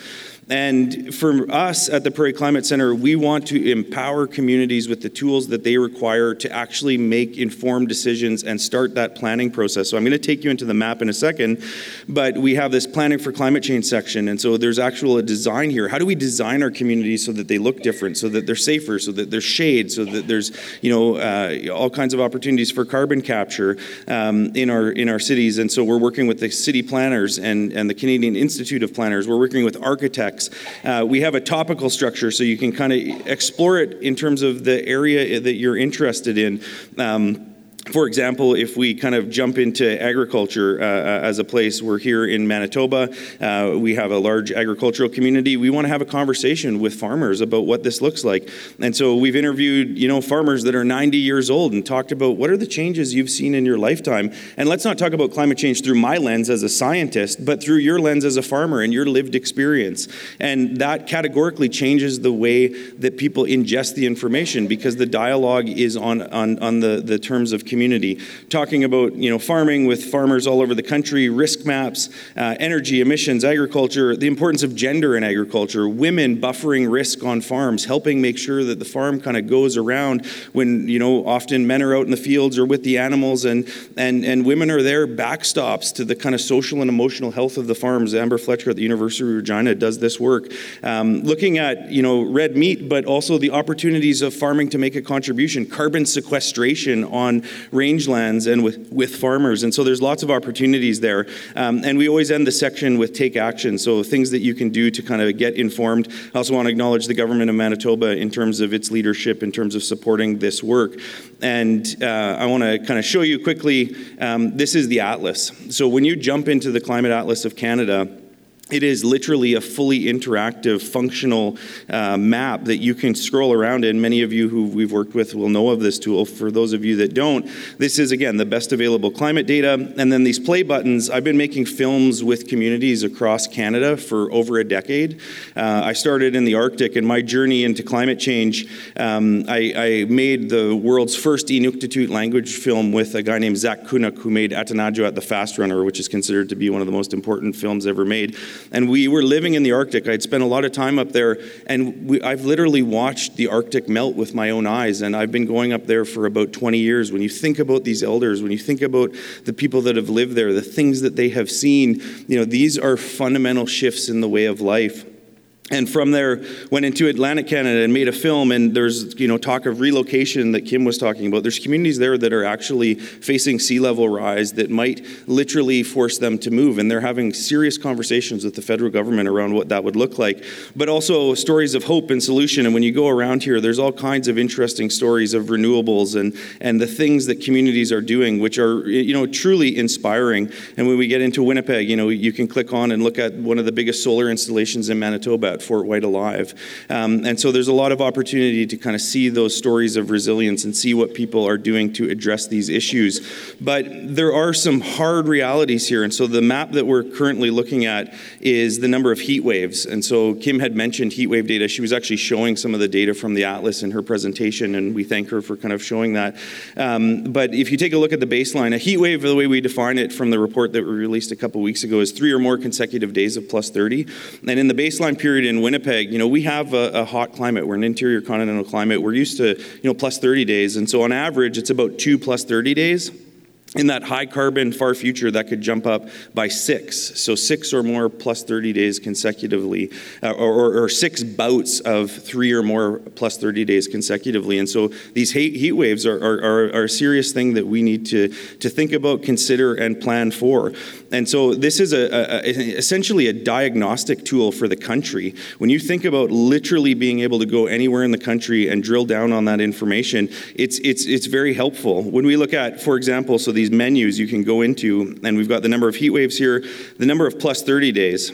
S6: And for us at the Prairie Climate Center, we want to empower communities with the tools that they require to actually make informed decisions and start that planning process. So I'm going to take you into the map in a second, but we have this planning for climate change section. And so there's actual a design here. How do we design our communities so that they look different, so that they're safer, so that there's shade, so that there's you know uh, all kinds of opportunities for carbon capture um, in our in our cities? And so we're working with the city planners and, and the Canadian Institute of Planners. We're working with architects uh, we have a topical structure so you can kind of explore it in terms of the area that you're interested in. Um, for example, if we kind of jump into agriculture uh, uh, as a place, we're here in Manitoba. Uh, we have a large agricultural community. We want to have a conversation with farmers about what this looks like. And so we've interviewed, you know, farmers that are 90 years old and talked about what are the changes you've seen in your lifetime. And let's not talk about climate change through my lens as a scientist, but through your lens as a farmer and your lived experience. And that categorically changes the way that people ingest the information because the dialogue is on, on, on the, the terms of community, talking about you know farming with farmers all over the country, risk maps, uh, energy, emissions, agriculture, the importance of gender in agriculture, women buffering risk on farms, helping make sure that the farm kind of goes around when you know often men are out in the fields or with the animals, and and and women are there backstops to the kind of social and emotional health of the farms. Amber Fletcher at the University of Regina does this work, um, looking at you know red meat, but also the opportunities of farming to make a contribution, carbon sequestration on rangelands and with, with farmers. And so there's lots of opportunities there. Um, and we always end the section with take action. So things that you can do to kind of get informed. I also want to acknowledge the government of Manitoba in terms of its leadership, in terms of supporting this work. And uh, I want to kind of show you quickly um, this is the atlas. So when you jump into the Climate Atlas of Canada, it is literally a fully interactive, functional uh, map that you can scroll around in. Many of you who we've worked with will know of this tool. For those of you that don't, this is, again, the best available climate data. And then these play buttons, I've been making films with communities across Canada for over a decade. Uh, I started in the Arctic, and my journey into climate change, um, I, I, made the world's first Inuktitut language film with a guy named Zach Kunuk, who made Atanarjuat the Fast Runner, which is considered to be one of the most important films ever made. And we were living in the Arctic. I'd spent a lot of time up there, and we, I've literally watched the Arctic melt with my own eyes. And I've been going up there for about 20 years. When you think about these elders, when you think about the people that have lived there, the things that they have seen, you know, these are fundamental shifts in the way of life and from there went into atlantic canada and made a film. And there's you know talk of relocation that kim was talking about. There's communities there that are actually facing sea level rise that might literally force them to move. And they're having serious conversations with the federal government around what that would look like. But also stories of hope and solution. And when you go around here there's all kinds of interesting stories of renewables and and the things that communities are doing which are you know truly inspiring. And when we get into winnipeg you know you can click on and look at one of the biggest solar installations in manitoba FortWhyte Alive. Um, and so there's a lot of opportunity to kind of see those stories of resilience and see what people are doing to address these issues. But there are some hard realities here. And so the map that we're currently looking at is the number of heat waves. And so Kim had mentioned heat wave data. She was actually showing some of the data from the Atlas in her presentation, and we thank her for kind of showing that. Um, but if you take a look at the baseline, a heat wave, the way we define it from the report that we released a couple weeks ago, is three or more consecutive days of plus 30. And in the baseline period in Winnipeg, you know, we have a, a, hot climate. We're an interior continental climate. We're used to, you know, plus 30 days. And so on average, it's about two plus 30 days in that high carbon far future that could jump up by six. So six or more plus 30 days consecutively uh, or, or, six bouts of three or more plus 30 days consecutively. And so these heat, heat waves are, are, are, a serious thing that we need to, to think about consider and plan for. And so this is a, a, essentially a diagnostic tool for the country. When you think about literally being able to go anywhere in the country and drill down on that information it's, it's, it's very helpful. When we look at for example so the these menus you can go into, and we've got the number of heat waves here, the number of plus 30 days.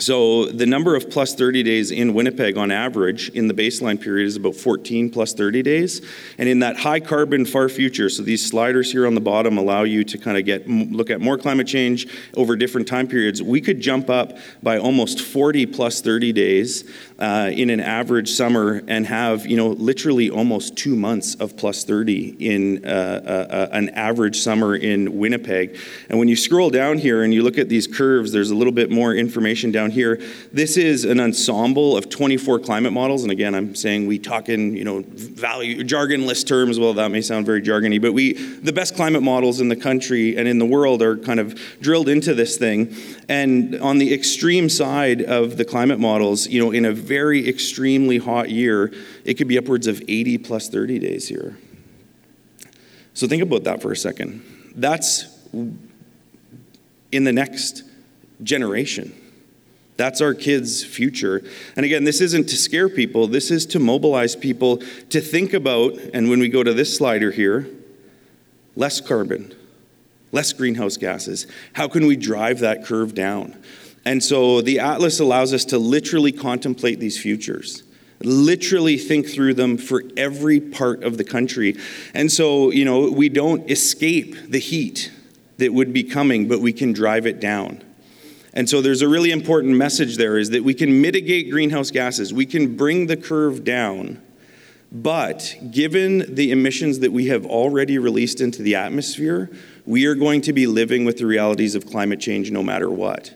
S6: So the number of plus 30 days in Winnipeg on average in the baseline period is about 14 plus 30 days. And in that high carbon far future, so these sliders here on the bottom allow you to kind of get look at more climate change over different time periods. We could jump up by almost 40 plus 30 days uh, in an average summer and have, you know, literally almost two months of plus 30 in uh, uh, uh, an average summer in Winnipeg. And when you scroll down here and you look at these curves, there's a little bit more information down here. This is an ensemble of 24 climate models. And again, I'm saying we talk in, you know, value, jargonless terms. Well, that may sound very jargony, but we, the best climate models in the country and in the world are kind of drilled into this thing. And on the extreme side of the climate models, you know, in a very extremely hot year, it could be upwards of 80 plus 30 days here. So think about that for a second. That's in the next generation. That's our kids' future. And again, this isn't to scare people, this is to mobilize people to think about, and when we go to this slider here, less carbon, less greenhouse gases. How can we drive that curve down? And so the Atlas allows us to literally contemplate these futures, literally think through them for every part of the country. And so, you know, we don't escape the heat that would be coming, but we can drive it down. And so there's a really important message there is that we can mitigate greenhouse gases. We can bring the curve down. But given the emissions that we have already released into the atmosphere, we are going to be living with the realities of climate change no matter what.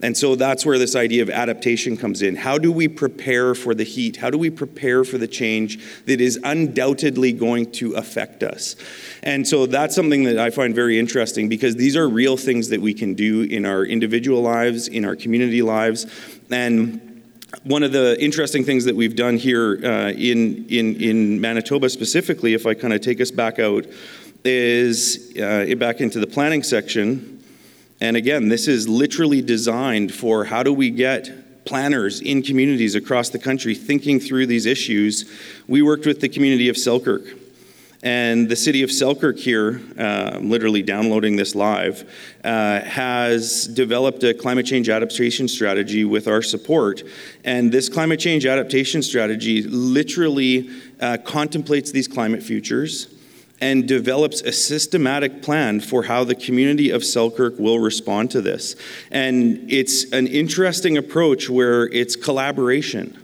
S6: And so that's where this idea of adaptation comes in. How do we prepare for the heat? How do we prepare for the change that is undoubtedly going to affect us? And so that's something that I find very interesting because these are real things that we can do in our individual lives, in our community lives. And one of the interesting things that we've done here uh, in, in, in Manitoba specifically, if I kind of take us back out, is uh, back into the planning section. And again, this is literally designed for how do we get planners in communities across the country thinking through these issues. We worked with the community of Selkirk. And the city of Selkirk here, uh, literally downloading this live, uh, has developed a climate change adaptation strategy with our support. And this climate change adaptation strategy literally uh, contemplates these climate futures and develops a systematic plan for how the community of Selkirk will respond to this. And it's an interesting approach where it's collaboration,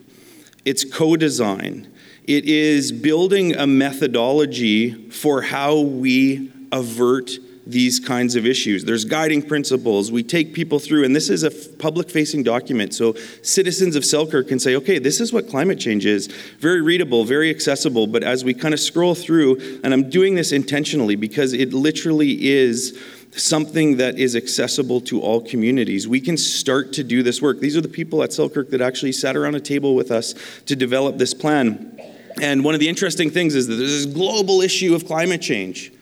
S6: it's co design, it is building a methodology for how we avert these kinds of issues. There's guiding principles. We take people through, and this is a public facing document. So citizens of Selkirk can say, okay, this is what climate change is. Very readable, very accessible. But as we kind of scroll through, and I'm doing this intentionally because it literally is something that is accessible to all communities. We can start to do this work. These are the people at Selkirk that actually sat around a table with us to develop this plan. And one of the interesting things is that there's this global issue of climate change.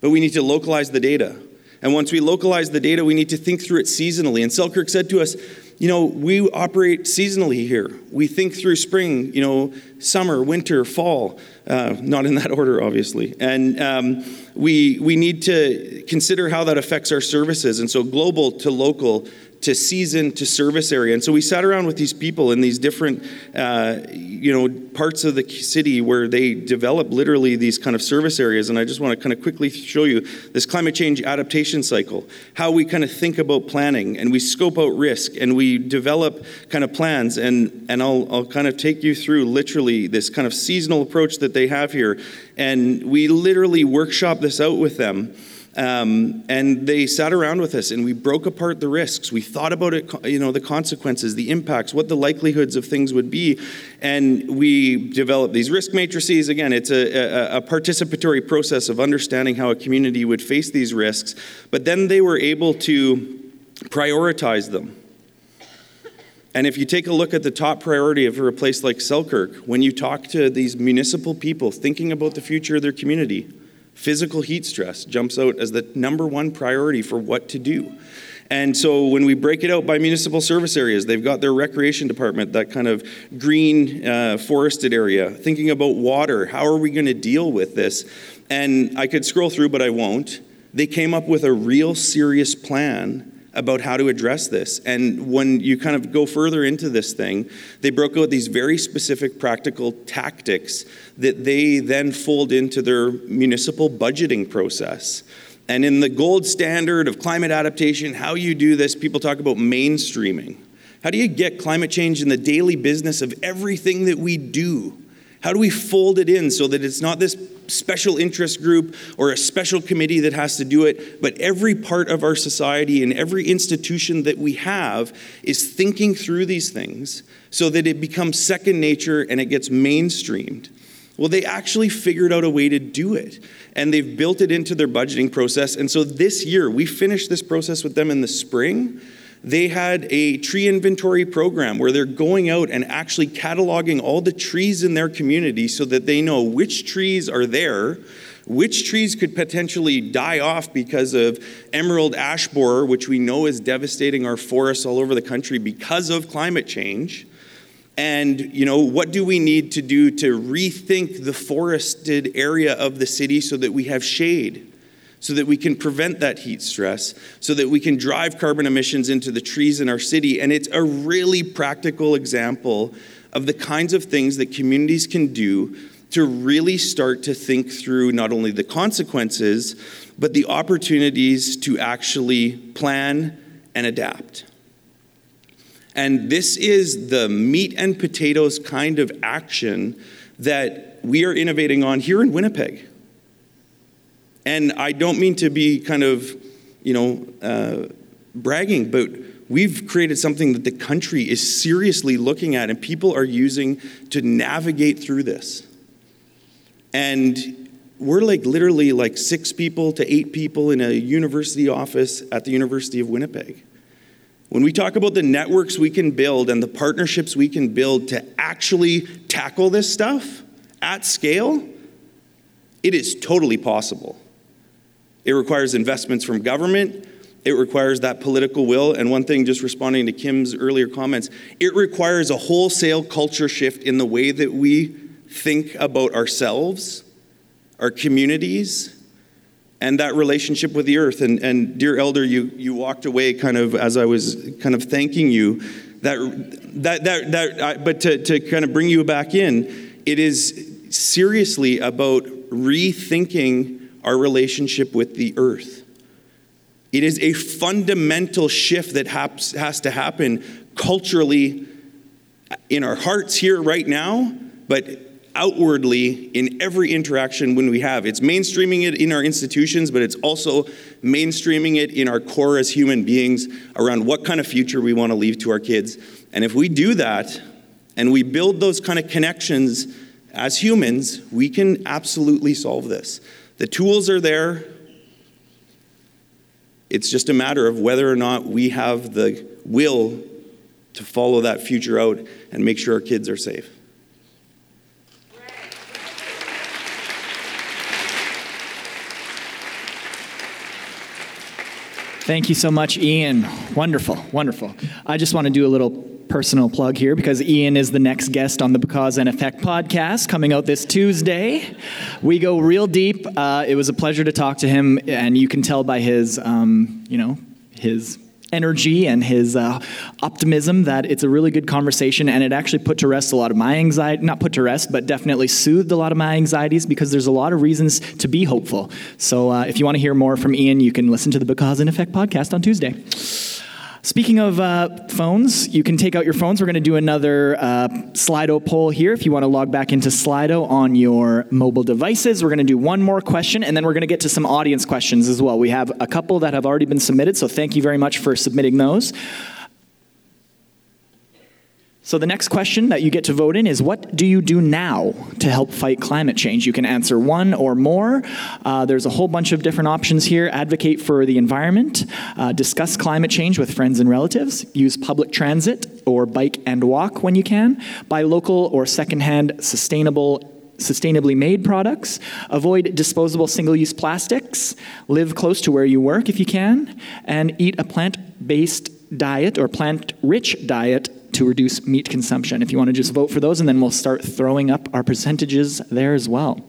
S6: But we need to localize the data. And once we localize the data, we need to think through it seasonally. And Selkirk said to us, you know, we operate seasonally here. We think through spring, you know, summer, winter, fall, uh, not in that order, obviously. And um, we, we need to consider how that affects our services. And so, global to local to season to service area. And so we sat around with these people in these different, uh, you know, parts of the city where they develop literally these kind of service areas. And I just want to kind of quickly show you this climate change adaptation cycle, how we kind of think about planning and we scope out risk and we develop kind of plans. And, and I'll, I'll kind of take you through literally this kind of seasonal approach that they have here. And we literally workshop this out with them. Um, and they sat around with us and we broke apart the risks. We thought about it, you know, the consequences, the impacts, what the likelihoods of things would be. And we developed these risk matrices. Again, it's a, a, a participatory process of understanding how a community would face these risks. But then they were able to prioritize them. And if you take a look at the top priority of a place like Selkirk, when you talk to these municipal people thinking about the future of their community, Physical heat stress jumps out as the number one priority for what to do. And so when we break it out by municipal service areas, they've got their recreation department, that kind of green uh, forested area, thinking about water. How are we going to deal with this? And I could scroll through, but I won't. They came up with a real serious plan about how to address this. And when you kind of go further into this thing, they broke out these very specific practical tactics that they then fold into their municipal budgeting process. And in the gold standard of climate adaptation, how you do this, people talk about mainstreaming. How do you get climate change in the daily business of everything that we do? How do we fold it in so that it's not this special interest group or a special committee that has to do it, but every part of our society and every institution that we have is thinking through these things so that it becomes second nature and it gets mainstreamed? Well, they actually figured out a way to do it, and they've built it into their budgeting process. And so this year, we finished this process with them in the spring they had a tree inventory program where they're going out and actually cataloging all the trees in their community so that they know which trees are there, which trees could potentially die off because of emerald ash borer, which we know is devastating our forests all over the country because of climate change. And, you know, what do we need to do to rethink the forested area of the city so that we have shade? So that we can prevent that heat stress, so that we can drive carbon emissions into the trees in our city. And it's a really practical example of the kinds of things that communities can do to really start to think through not only the consequences, but the opportunities to actually plan and adapt. And this is the meat and potatoes kind of action that we are innovating on here in Winnipeg. And I don't mean to be kind of, you know, uh, bragging, but we've created something that the country is seriously looking at and people are using to navigate through this. And we're like literally like six people to eight people in a university office at the University of Winnipeg. When we talk about the networks we can build and the partnerships we can build to actually tackle this stuff at scale, it is totally possible. It requires investments from government, it requires that political will. And one thing, just responding to Kim's earlier comments, it requires a wholesale culture shift in the way that we think about ourselves, our communities, and that relationship with the earth. And, and dear elder, you, you walked away kind of as I was kind of thanking you. That, that, that, that uh, but to, to kind of bring you back in, it is seriously about rethinking our relationship with the earth. It is a fundamental shift that has, to happen culturally in our hearts here right now, but outwardly in every interaction when we have. It's mainstreaming it in our institutions, but it's also mainstreaming it in our core as human beings around what kind of future we want to leave to our kids. And if we do that and we build those kind of connections as humans, we can absolutely solve this. The tools are there. It's just a matter of whether or not we have the will to follow that future out and make sure our kids are safe.
S1: Thank you so much, Ian. Wonderful, wonderful. I just want to do a little personal plug here because Ian is the next guest on the Because and Effect podcast coming out this Tuesday. We go real deep. Uh, it was a pleasure to talk to him, and you can tell by his, um, you know, his energy and his uh, optimism that it's a really good conversation and it actually put to rest a lot of my anxiety not put to rest but definitely soothed a lot of my anxieties because there's a lot of reasons to be hopeful so uh, if you want to hear more from ian you can listen to the because and effect podcast on tuesday Speaking of uh, phones, you can take out your phones. We're going to do another uh, Slido poll here. If you want to log back into Slido on your mobile devices, we're going to do one more question, and then we're going to get to some audience questions as well. We have a couple that have already been submitted, so thank you very much for submitting those. So, the next question that you get to vote in is What do you do now to help fight climate change? You can answer one or more. Uh, there's a whole bunch of different options here. Advocate for the environment, uh, discuss climate change with friends and relatives, use public transit or bike and walk when you can, buy local or secondhand sustainable sustainably made products, avoid disposable single use plastics, live close to where you work if you can, and eat a plant based diet or plant rich diet to reduce meat consumption. If you want to just vote for those, and then we'll start throwing up our percentages there as well.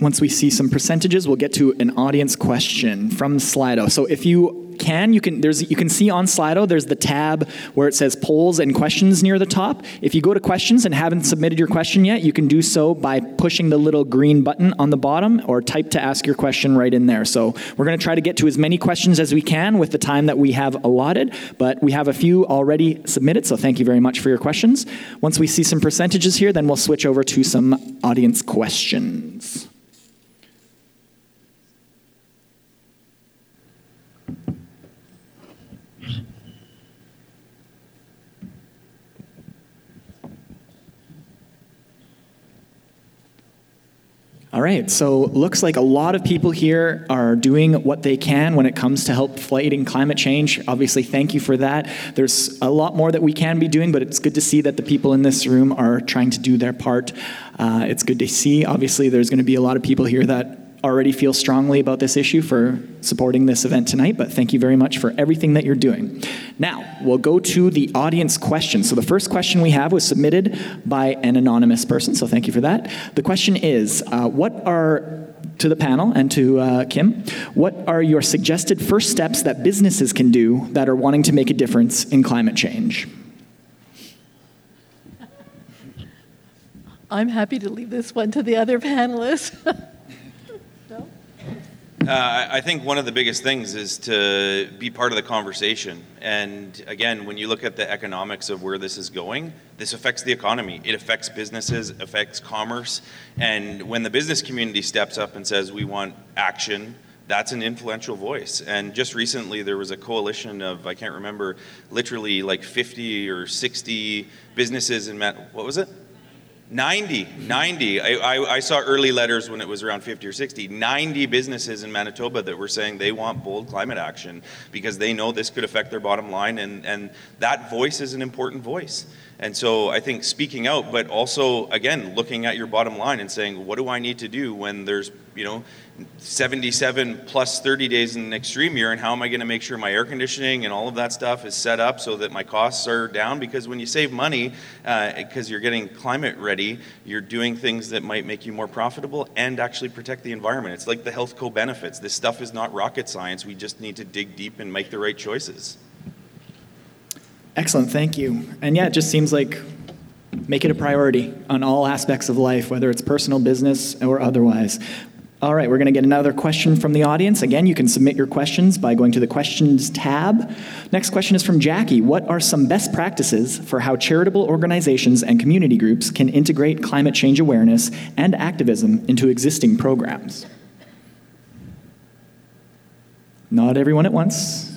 S1: Once we see some percentages, we'll get to an audience question from Slido. So if you can, you can there's you can see on Slido there's the tab where it says polls and questions near the top. If you go to questions and haven't submitted your question yet, you can do so by pushing the little green button on the bottom or type to ask your question right in there. So we're going to try to get to as many questions as we can with the time that we have allotted, but we have a few already submitted, so thank you very much for your questions. Once we see some percentages here, then we'll switch over to some audience questions. Right, so looks like a lot of people here are doing what they can when it comes to help fighting climate change. Obviously, thank you for that. There's a lot more that we can be doing, but it's good to see that the people in this room are trying to do their part. Uh, it's good to see. Obviously, there's going to be a lot of people here that already feel strongly about this issue for supporting this event tonight, but thank you very much for everything that you're doing. Now, we'll go to the audience questions. So, the first question we have was submitted by an anonymous person, so thank you for that. The question is uh, What are to the panel and to uh, Kim, what are your suggested first steps that businesses can do that are wanting to make a difference in climate change?
S4: I'm happy to leave this one to the other panelists.
S7: Uh, I think one of the biggest things is to be part of the conversation. And again, when you look at the economics of where this is going, this affects the economy. It affects businesses, affects commerce. And when the business community steps up and says, we want action, that's an influential voice. And just recently, there was a coalition of, I can't remember, literally like 50 or 60 businesses in, what was it?
S6: 90, 90. I, I, I, saw early letters when it was around 50 or 60. 90 businesses in Manitoba that were saying they want bold climate action because they know this could affect their bottom line, and, and that voice is an important voice. And so I think speaking out, but also, again, looking at your bottom line and saying, what do I need to do when there's, you know, 77 plus 30 days in an extreme year, and how am I going to make sure my air conditioning and all of that stuff is set up so that my costs are down? Because when you save money, because uh, you're getting climate ready, you're doing things that might make you more profitable and actually protect the environment. It's like the health co benefits. This stuff is not rocket science. We just need to dig deep and make the right choices.
S1: Excellent, thank you. And yeah, it just seems like make it a priority on all aspects of life, whether it's personal, business, or otherwise. All right, we're going to get another question from the audience. Again, you can submit your questions by going to the questions tab. Next question is from Jackie. What are some best practices for how charitable organizations and community groups can integrate climate change awareness and activism into existing programs? Not everyone at once.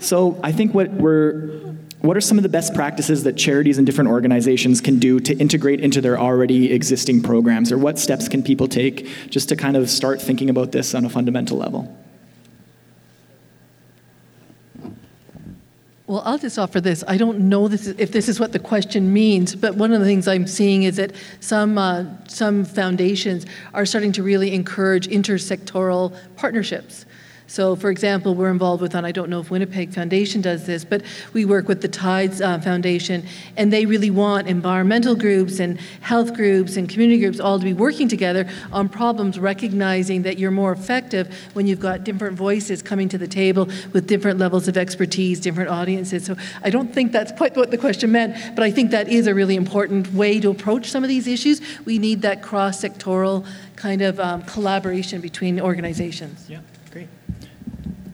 S1: So I think what we're what are some of the best practices that charities and different organizations can do to integrate into their already existing programs? Or what steps can people take just to kind of start thinking about this on a fundamental level?
S4: Well, I'll just offer this. I don't know this, if this is what the question means, but one of the things I'm seeing is that some, uh, some foundations are starting to really encourage intersectoral partnerships. So, for example, we're involved with, and I don't know if Winnipeg Foundation does this, but we work with the Tides uh, Foundation, and they really want environmental groups and health groups and community groups all to be working together on problems, recognizing that you're more effective when you've got different voices coming to the table with different levels of expertise, different audiences. So, I don't think that's quite what the question meant, but I think that is a really important way to approach some of these issues. We need that cross sectoral kind of um, collaboration between organizations.
S1: Yeah.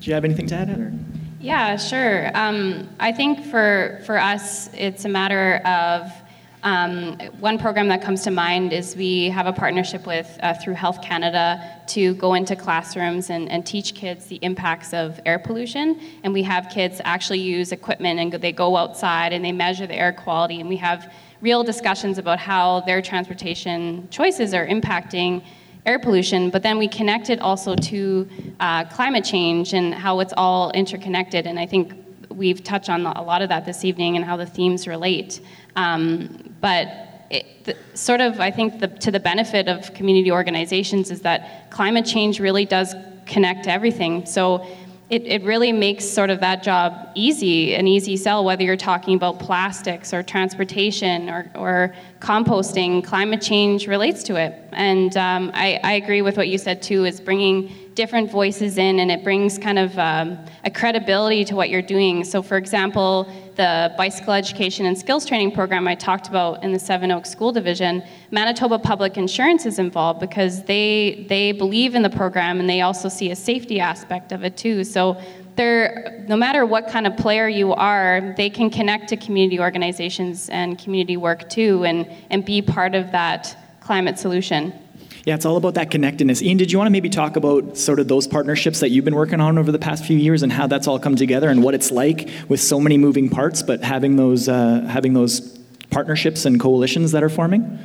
S1: Do you have anything to add, Heather?
S5: Yeah, sure. Um, I think for for us, it's a matter of um, one program that comes to mind is we have a partnership with uh, through Health Canada to go into classrooms and, and teach kids the impacts of air pollution. And we have kids actually use equipment and they go outside and they measure the air quality. And we have real discussions about how their transportation choices are impacting air pollution, but then we connect it also to uh, climate change and how it's all interconnected. And I think we've touched on a lot of that this evening and how the themes relate. Um, but it, the, sort of, I think, the, to the benefit of community organizations is that climate change really does connect to everything. So it, it really makes sort of that job easy, an easy sell, whether you're talking about plastics or transportation or, or composting, climate change relates to it. And um, I, I, agree with what you said too, is bringing different voices in and it brings kind of um, a credibility to what you're doing. So, for example, the bicycle education and skills training program I talked about in the Seven Oaks School Division, Manitoba Public Insurance is involved because they they believe in the program and they also see a safety aspect of it too. So they're, no matter what kind of player you are, they can connect to community organizations and community work too and, and be part of that climate solution.
S1: Yeah, it's all about that connectedness. Ian, did you want to maybe talk about sort of those partnerships that you've been working on over the past few years and how that's all come together and what it's like with so many moving parts, but having those uh, having those partnerships and coalitions that are forming?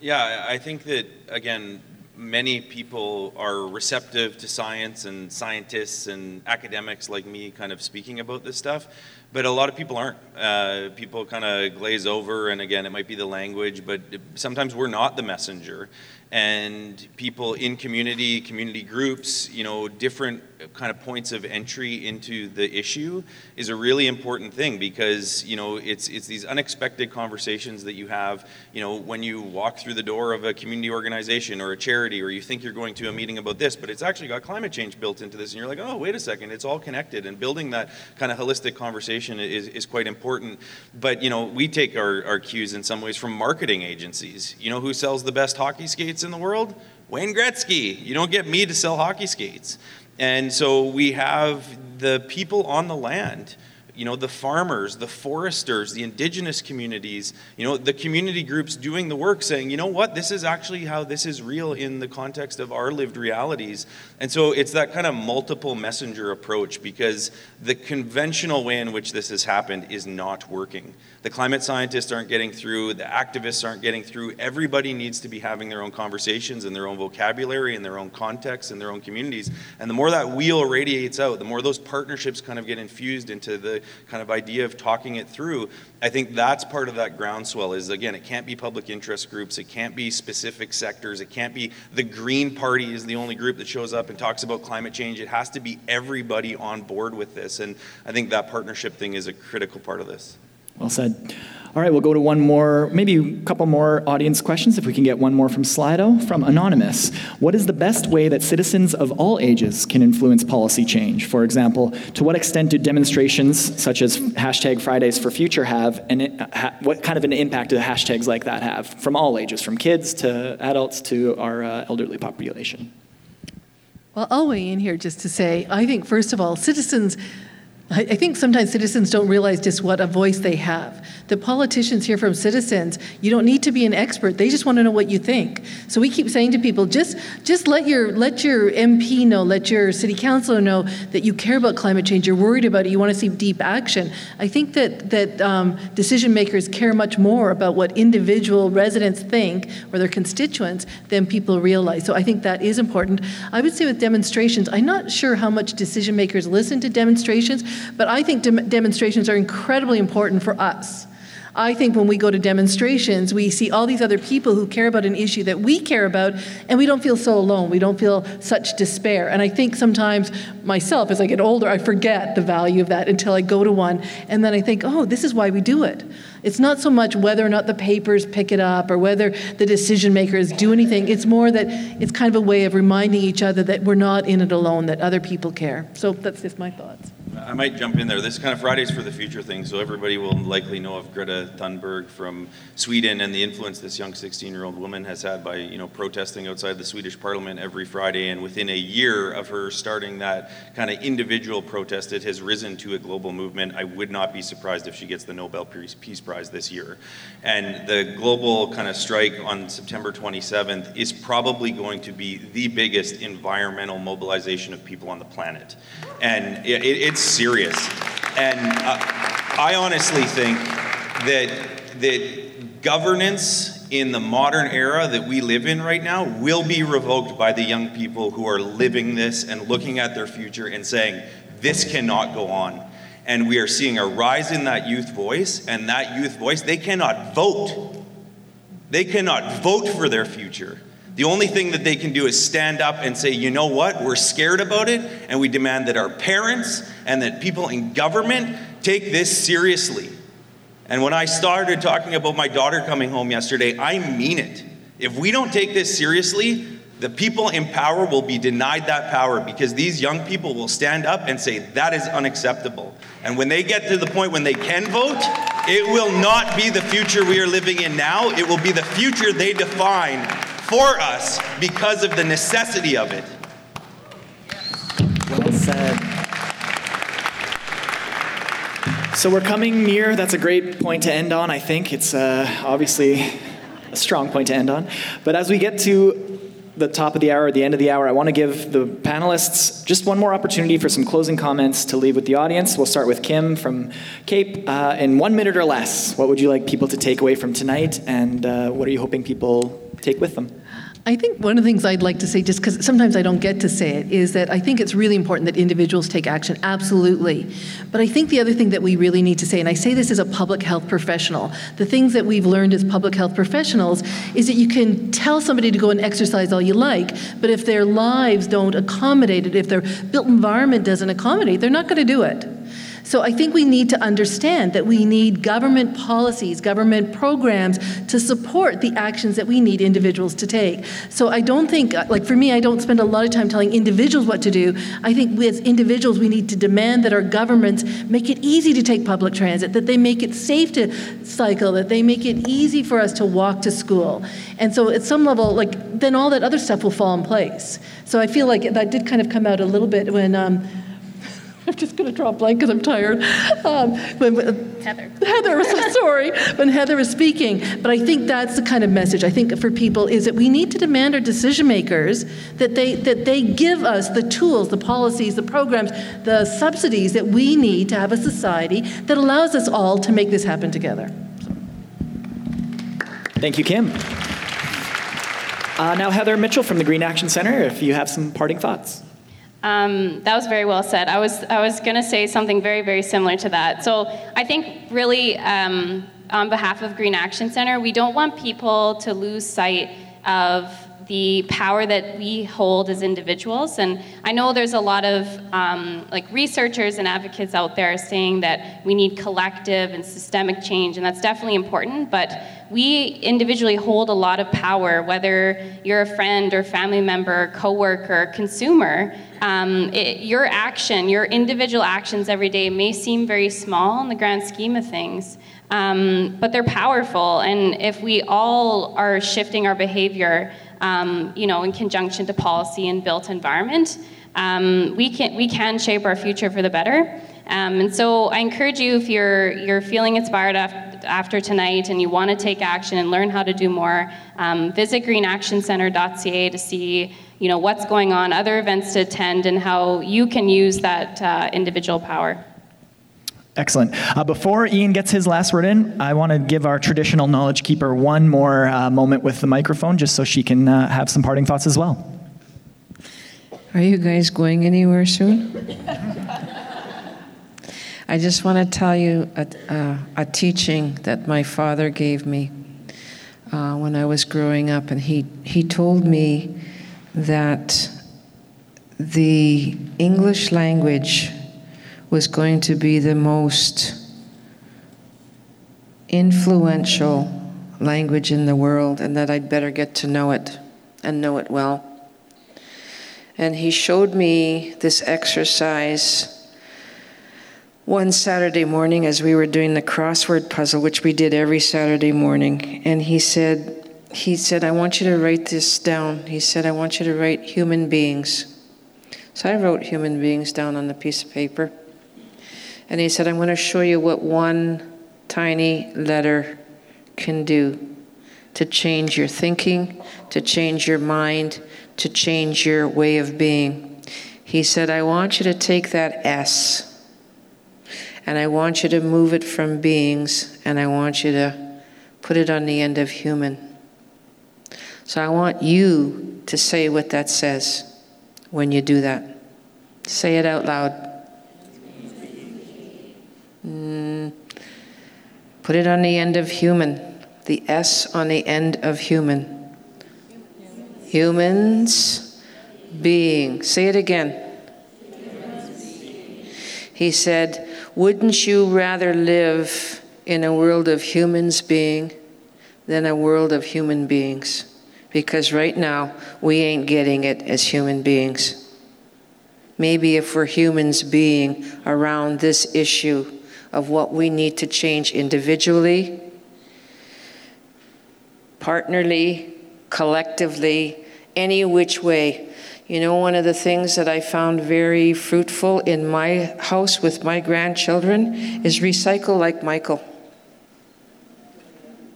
S6: Yeah, I think that again, many people are receptive to science and scientists and academics like me kind of speaking about this stuff, but a lot of people aren't. Uh, people kind of glaze over, and again, it might be the language, but sometimes we're not the messenger and people in community, community groups, you know, different kind of points of entry into the issue is a really important thing because, you know, it's it's these unexpected conversations that you have, you know, when you walk through the door of a community organization or a charity or you think you're going to a meeting about this, but it's actually got climate change built into this and you're like, "Oh, wait a second, it's all connected." And building that kind of holistic conversation is is quite important. But, you know, we take our our cues in some ways from marketing agencies. You know who sells the best hockey skates in the world? Wayne Gretzky. You don't get me to sell hockey skates. And so we have the people on the land you know, the farmers, the foresters, the indigenous communities, you know, the community groups doing the work saying, you know what, this is actually how this is real in the context of our lived realities. And so it's that kind of multiple messenger approach because the conventional way in which this has happened is not working. The climate scientists aren't getting through, the activists aren't getting through. Everybody needs to be having their own conversations and their own vocabulary and their own context and their own communities. And the more that wheel radiates out, the more those partnerships kind of get infused into the kind of idea of talking it through, I think that's part of that groundswell is again, it can't be public interest groups, it can't be specific sectors, it can't be the Green Party is the only group that shows up and talks about climate change. It has to be everybody on board with this. And I think that partnership thing is a critical part of this.
S1: Well said. All right, we'll go to one more, maybe a couple more audience questions if we can get one more from Slido. From Anonymous What is the best way that citizens of all ages can influence policy change? For example, to what extent do demonstrations such as hashtag Fridays for Future have, and what kind of an impact do hashtags like that have from all ages, from kids to adults to our uh, elderly population?
S4: Well, I'll weigh in here just to say I think, first of all, citizens I, think sometimes citizens don't realize just what a voice they have. The politicians hear from citizens. You don't need to be an expert. They just want to know what you think. So we keep saying to people, just just let your let your MP know, let your city councilor know that you care about climate change. You're worried about it. You want to see deep action. I think that that um, decision makers care much more about what individual residents think or their constituents than people realize. So I think that is important. I would say with demonstrations, I'm not sure how much decision makers listen to demonstrations but I think de- demonstrations are incredibly important for us. I think when we go to demonstrations, we see all these other people who care about an issue that we care about, and we don't feel so alone. We don't feel such despair. And I think sometimes myself, as I get older, I forget the value of that until I go to one, and then I think, oh, this is why we do it. It's not so much whether or not the papers pick it up or whether the decision makers do anything. It's more that it's kind of a way of reminding each other that we're not in it alone, that other people care. So that's just my thoughts.
S6: I might jump in there. This kind of Fridays for the Future thing, so everybody will likely know of Greta Thunberg from Sweden and the influence this young 16-year-old woman has had by, you know, protesting outside the Swedish Parliament every Friday. And within a year of her starting that kind of individual protest, it has risen to a global movement. I would not be surprised if she gets the Nobel Peace Prize this year. And the global kind of strike on September 27th is probably going to be the biggest environmental mobilization of people on the planet. And it, it's serious. And uh, I honestly think that, that governance in the modern era that we live in right now will be revoked by the young people who are living this and looking at their future and saying, this cannot go on. And we are seeing a rise in that youth voice, and that youth voice, they cannot vote. They cannot vote for their future. The only thing that they can do is stand up and say, you know what, we're scared about it, and we demand that our parents and that people in government take this seriously. And when I started talking about my daughter coming home yesterday, I mean it. If we don't take this seriously, the people in power will be denied that power because these young people will stand up and say, that is unacceptable. And when they get to the point when they can vote, it will not be the future we are living in now. It will be the future they define for us because of the necessity of it.
S1: Well said. So we're coming near, that's a great point to end on, I think. It's uh, obviously a strong point to end on. But as we get to the top of the hour, the end of the hour, I want to give the panelists just one more opportunity for some closing comments to leave with the audience. We'll start with Kim from CAPE. Uh, in one minute or less, what would you like people to take away from tonight, and uh, what are you hoping people take with them?
S4: I think one of the things I'd like to say, just because sometimes I don't get to say it, is that I think it's really important that individuals take action, absolutely. But I think the other thing that we really need to say, and I say this as a public health professional, the things that we've learned as public health professionals is that you can tell somebody to go and exercise all you like, but if their lives don't accommodate it, if their built environment doesn't accommodate, they're not going to do it. So I think we need to understand that we need government policies, government programs to support the actions that we need individuals to take. So I don't think, like for me, I don't spend a lot of time telling individuals what to do. I think as individuals, we need to demand that our governments make it easy to take public transit, that they make it safe to cycle, that they make it easy for us to walk to school. And so at some level, like then all that other stuff will fall in place. So I feel like that did kind of come out a little bit when. Um, I'm just going to draw a blank because I'm tired. Um, when,
S5: Heather.
S4: Heather, was sorry, when Heather was speaking. But I think that's the kind of message I think for people is that we need to demand our decision makers that they that they give us the tools, the policies, the programs, the subsidies that we need to have a society that allows us all to make this happen together.
S1: Thank you, Kim. Uh, now, Heather Mitchell from the Green Action Center, if you have some parting thoughts.
S5: Um, that was very well said. I was I was going to say something very very similar to that. So I think really um, on behalf of Green Action Center, we don't want people to lose sight of the power that we hold as individuals. And I know there's a lot of um, like researchers and advocates out there saying that we need collective and systemic change, and that's definitely important. But we individually hold a lot of power, whether you're a friend or family member, coworker, consumer. Um, it, your action, your individual actions every day may seem very small in the grand scheme of things, um, but they're powerful. And if we all are shifting our behavior, um, you know, in conjunction to policy and built environment, um, we can we can shape our future for the better. Um, and so I encourage you, if you're you're feeling inspired after after tonight and you want to take action and learn how to do more, um, visit greenactioncenter.ca to see you know, what's going on, other events to attend, and how you can use that uh, individual power.
S1: Excellent. Uh, before Ian gets his last word in, I want to give our traditional knowledge keeper one more uh, moment with the microphone just so she can uh, have some parting thoughts as well.
S2: Are you guys going anywhere soon? I just want to tell you a, uh, a teaching that my father gave me uh, when I was growing up, and he, he told me that the English language was going to be the most influential language in the world, and that I'd better get to know it and know it well. And he showed me this exercise one Saturday morning as we were doing the crossword puzzle, which we did every Saturday morning, and he said, he said, I want you to write this down. He said, I want you to write human beings. So I wrote human beings down on the piece of paper. And he said, I'm going to show you what one tiny letter can do to change your thinking, to change your mind, to change your way of being. He said, I want you to take that S and I want you to move it from beings and I want you to put it on the end of human. So I want you to say what that says when you do that. Say it out loud. Put it on the end of human, the S on the end of human. Humans, being. Say it again. He said, wouldn't you rather live in a world of humans being than a world of human beings? Because right now, we ain't getting it as human beings. Maybe if we're humans being around this issue of what we need to change individually, partnerly, collectively, any which way, you know, one of the things that I found very fruitful in my house with my grandchildren is recycle like Michael.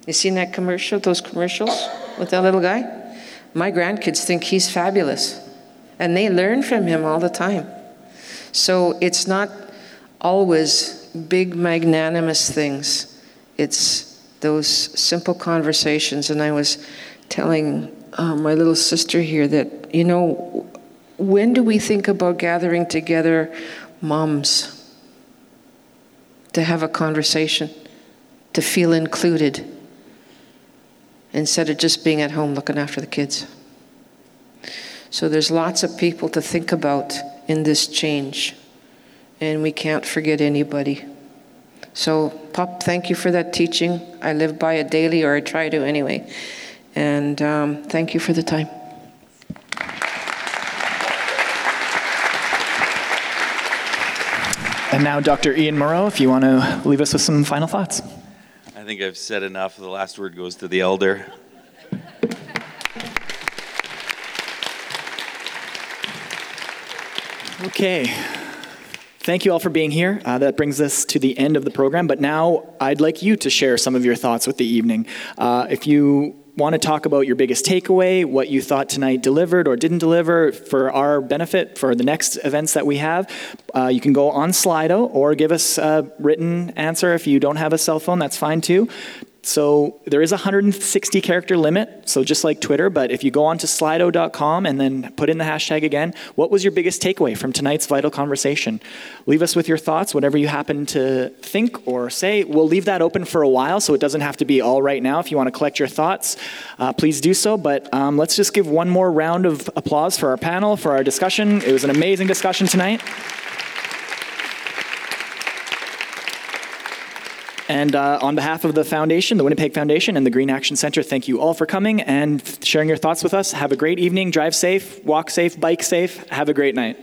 S2: You seen that commercial, those commercials with that little guy? My grandkids think he's fabulous, and they learn from him all the time. So it's not always big, magnanimous things, it's those simple conversations. And I was telling uh, my little sister here that, you know, when do we think about gathering together moms to have a conversation, to feel included, instead of just being at home looking after the kids? So there's lots of people to think about in this change, and we can't forget anybody. So, Pop, thank you for that teaching. I live by it daily, or I try to anyway. And um, thank you for the time.
S1: And now, Dr. Ian Mauro, if you want to leave us with some final thoughts.
S7: I think I've said enough. The last word goes to the elder.
S1: Okay. Thank you all for being here. Uh, that brings us to the end of the program, but now I'd like you to share some of your thoughts with the evening. Uh, if you want to talk about your biggest takeaway, what you thought tonight delivered or didn't deliver for our benefit for the next events that we have, uh, you can go on Slido or give us a written answer. If you don't have a cell phone, that's fine too. So there is a 160 character limit, so just like Twitter, but if you go on to slido.com and then put in the hashtag again, what was your biggest takeaway from tonight's vital conversation? Leave us with your thoughts, whatever you happen to think or say. We'll leave that open for a while, so it doesn't have to be all right now. If you want to collect your thoughts, uh, please do so. But um, let's just give one more round of applause for our panel, for our discussion. It was an amazing discussion tonight. And uh, on behalf of the foundation, the Winnipeg Foundation, and the Green Action Center, thank you all for coming and sharing your thoughts with us. Have a great evening. Drive safe, walk safe, bike safe. Have a great night.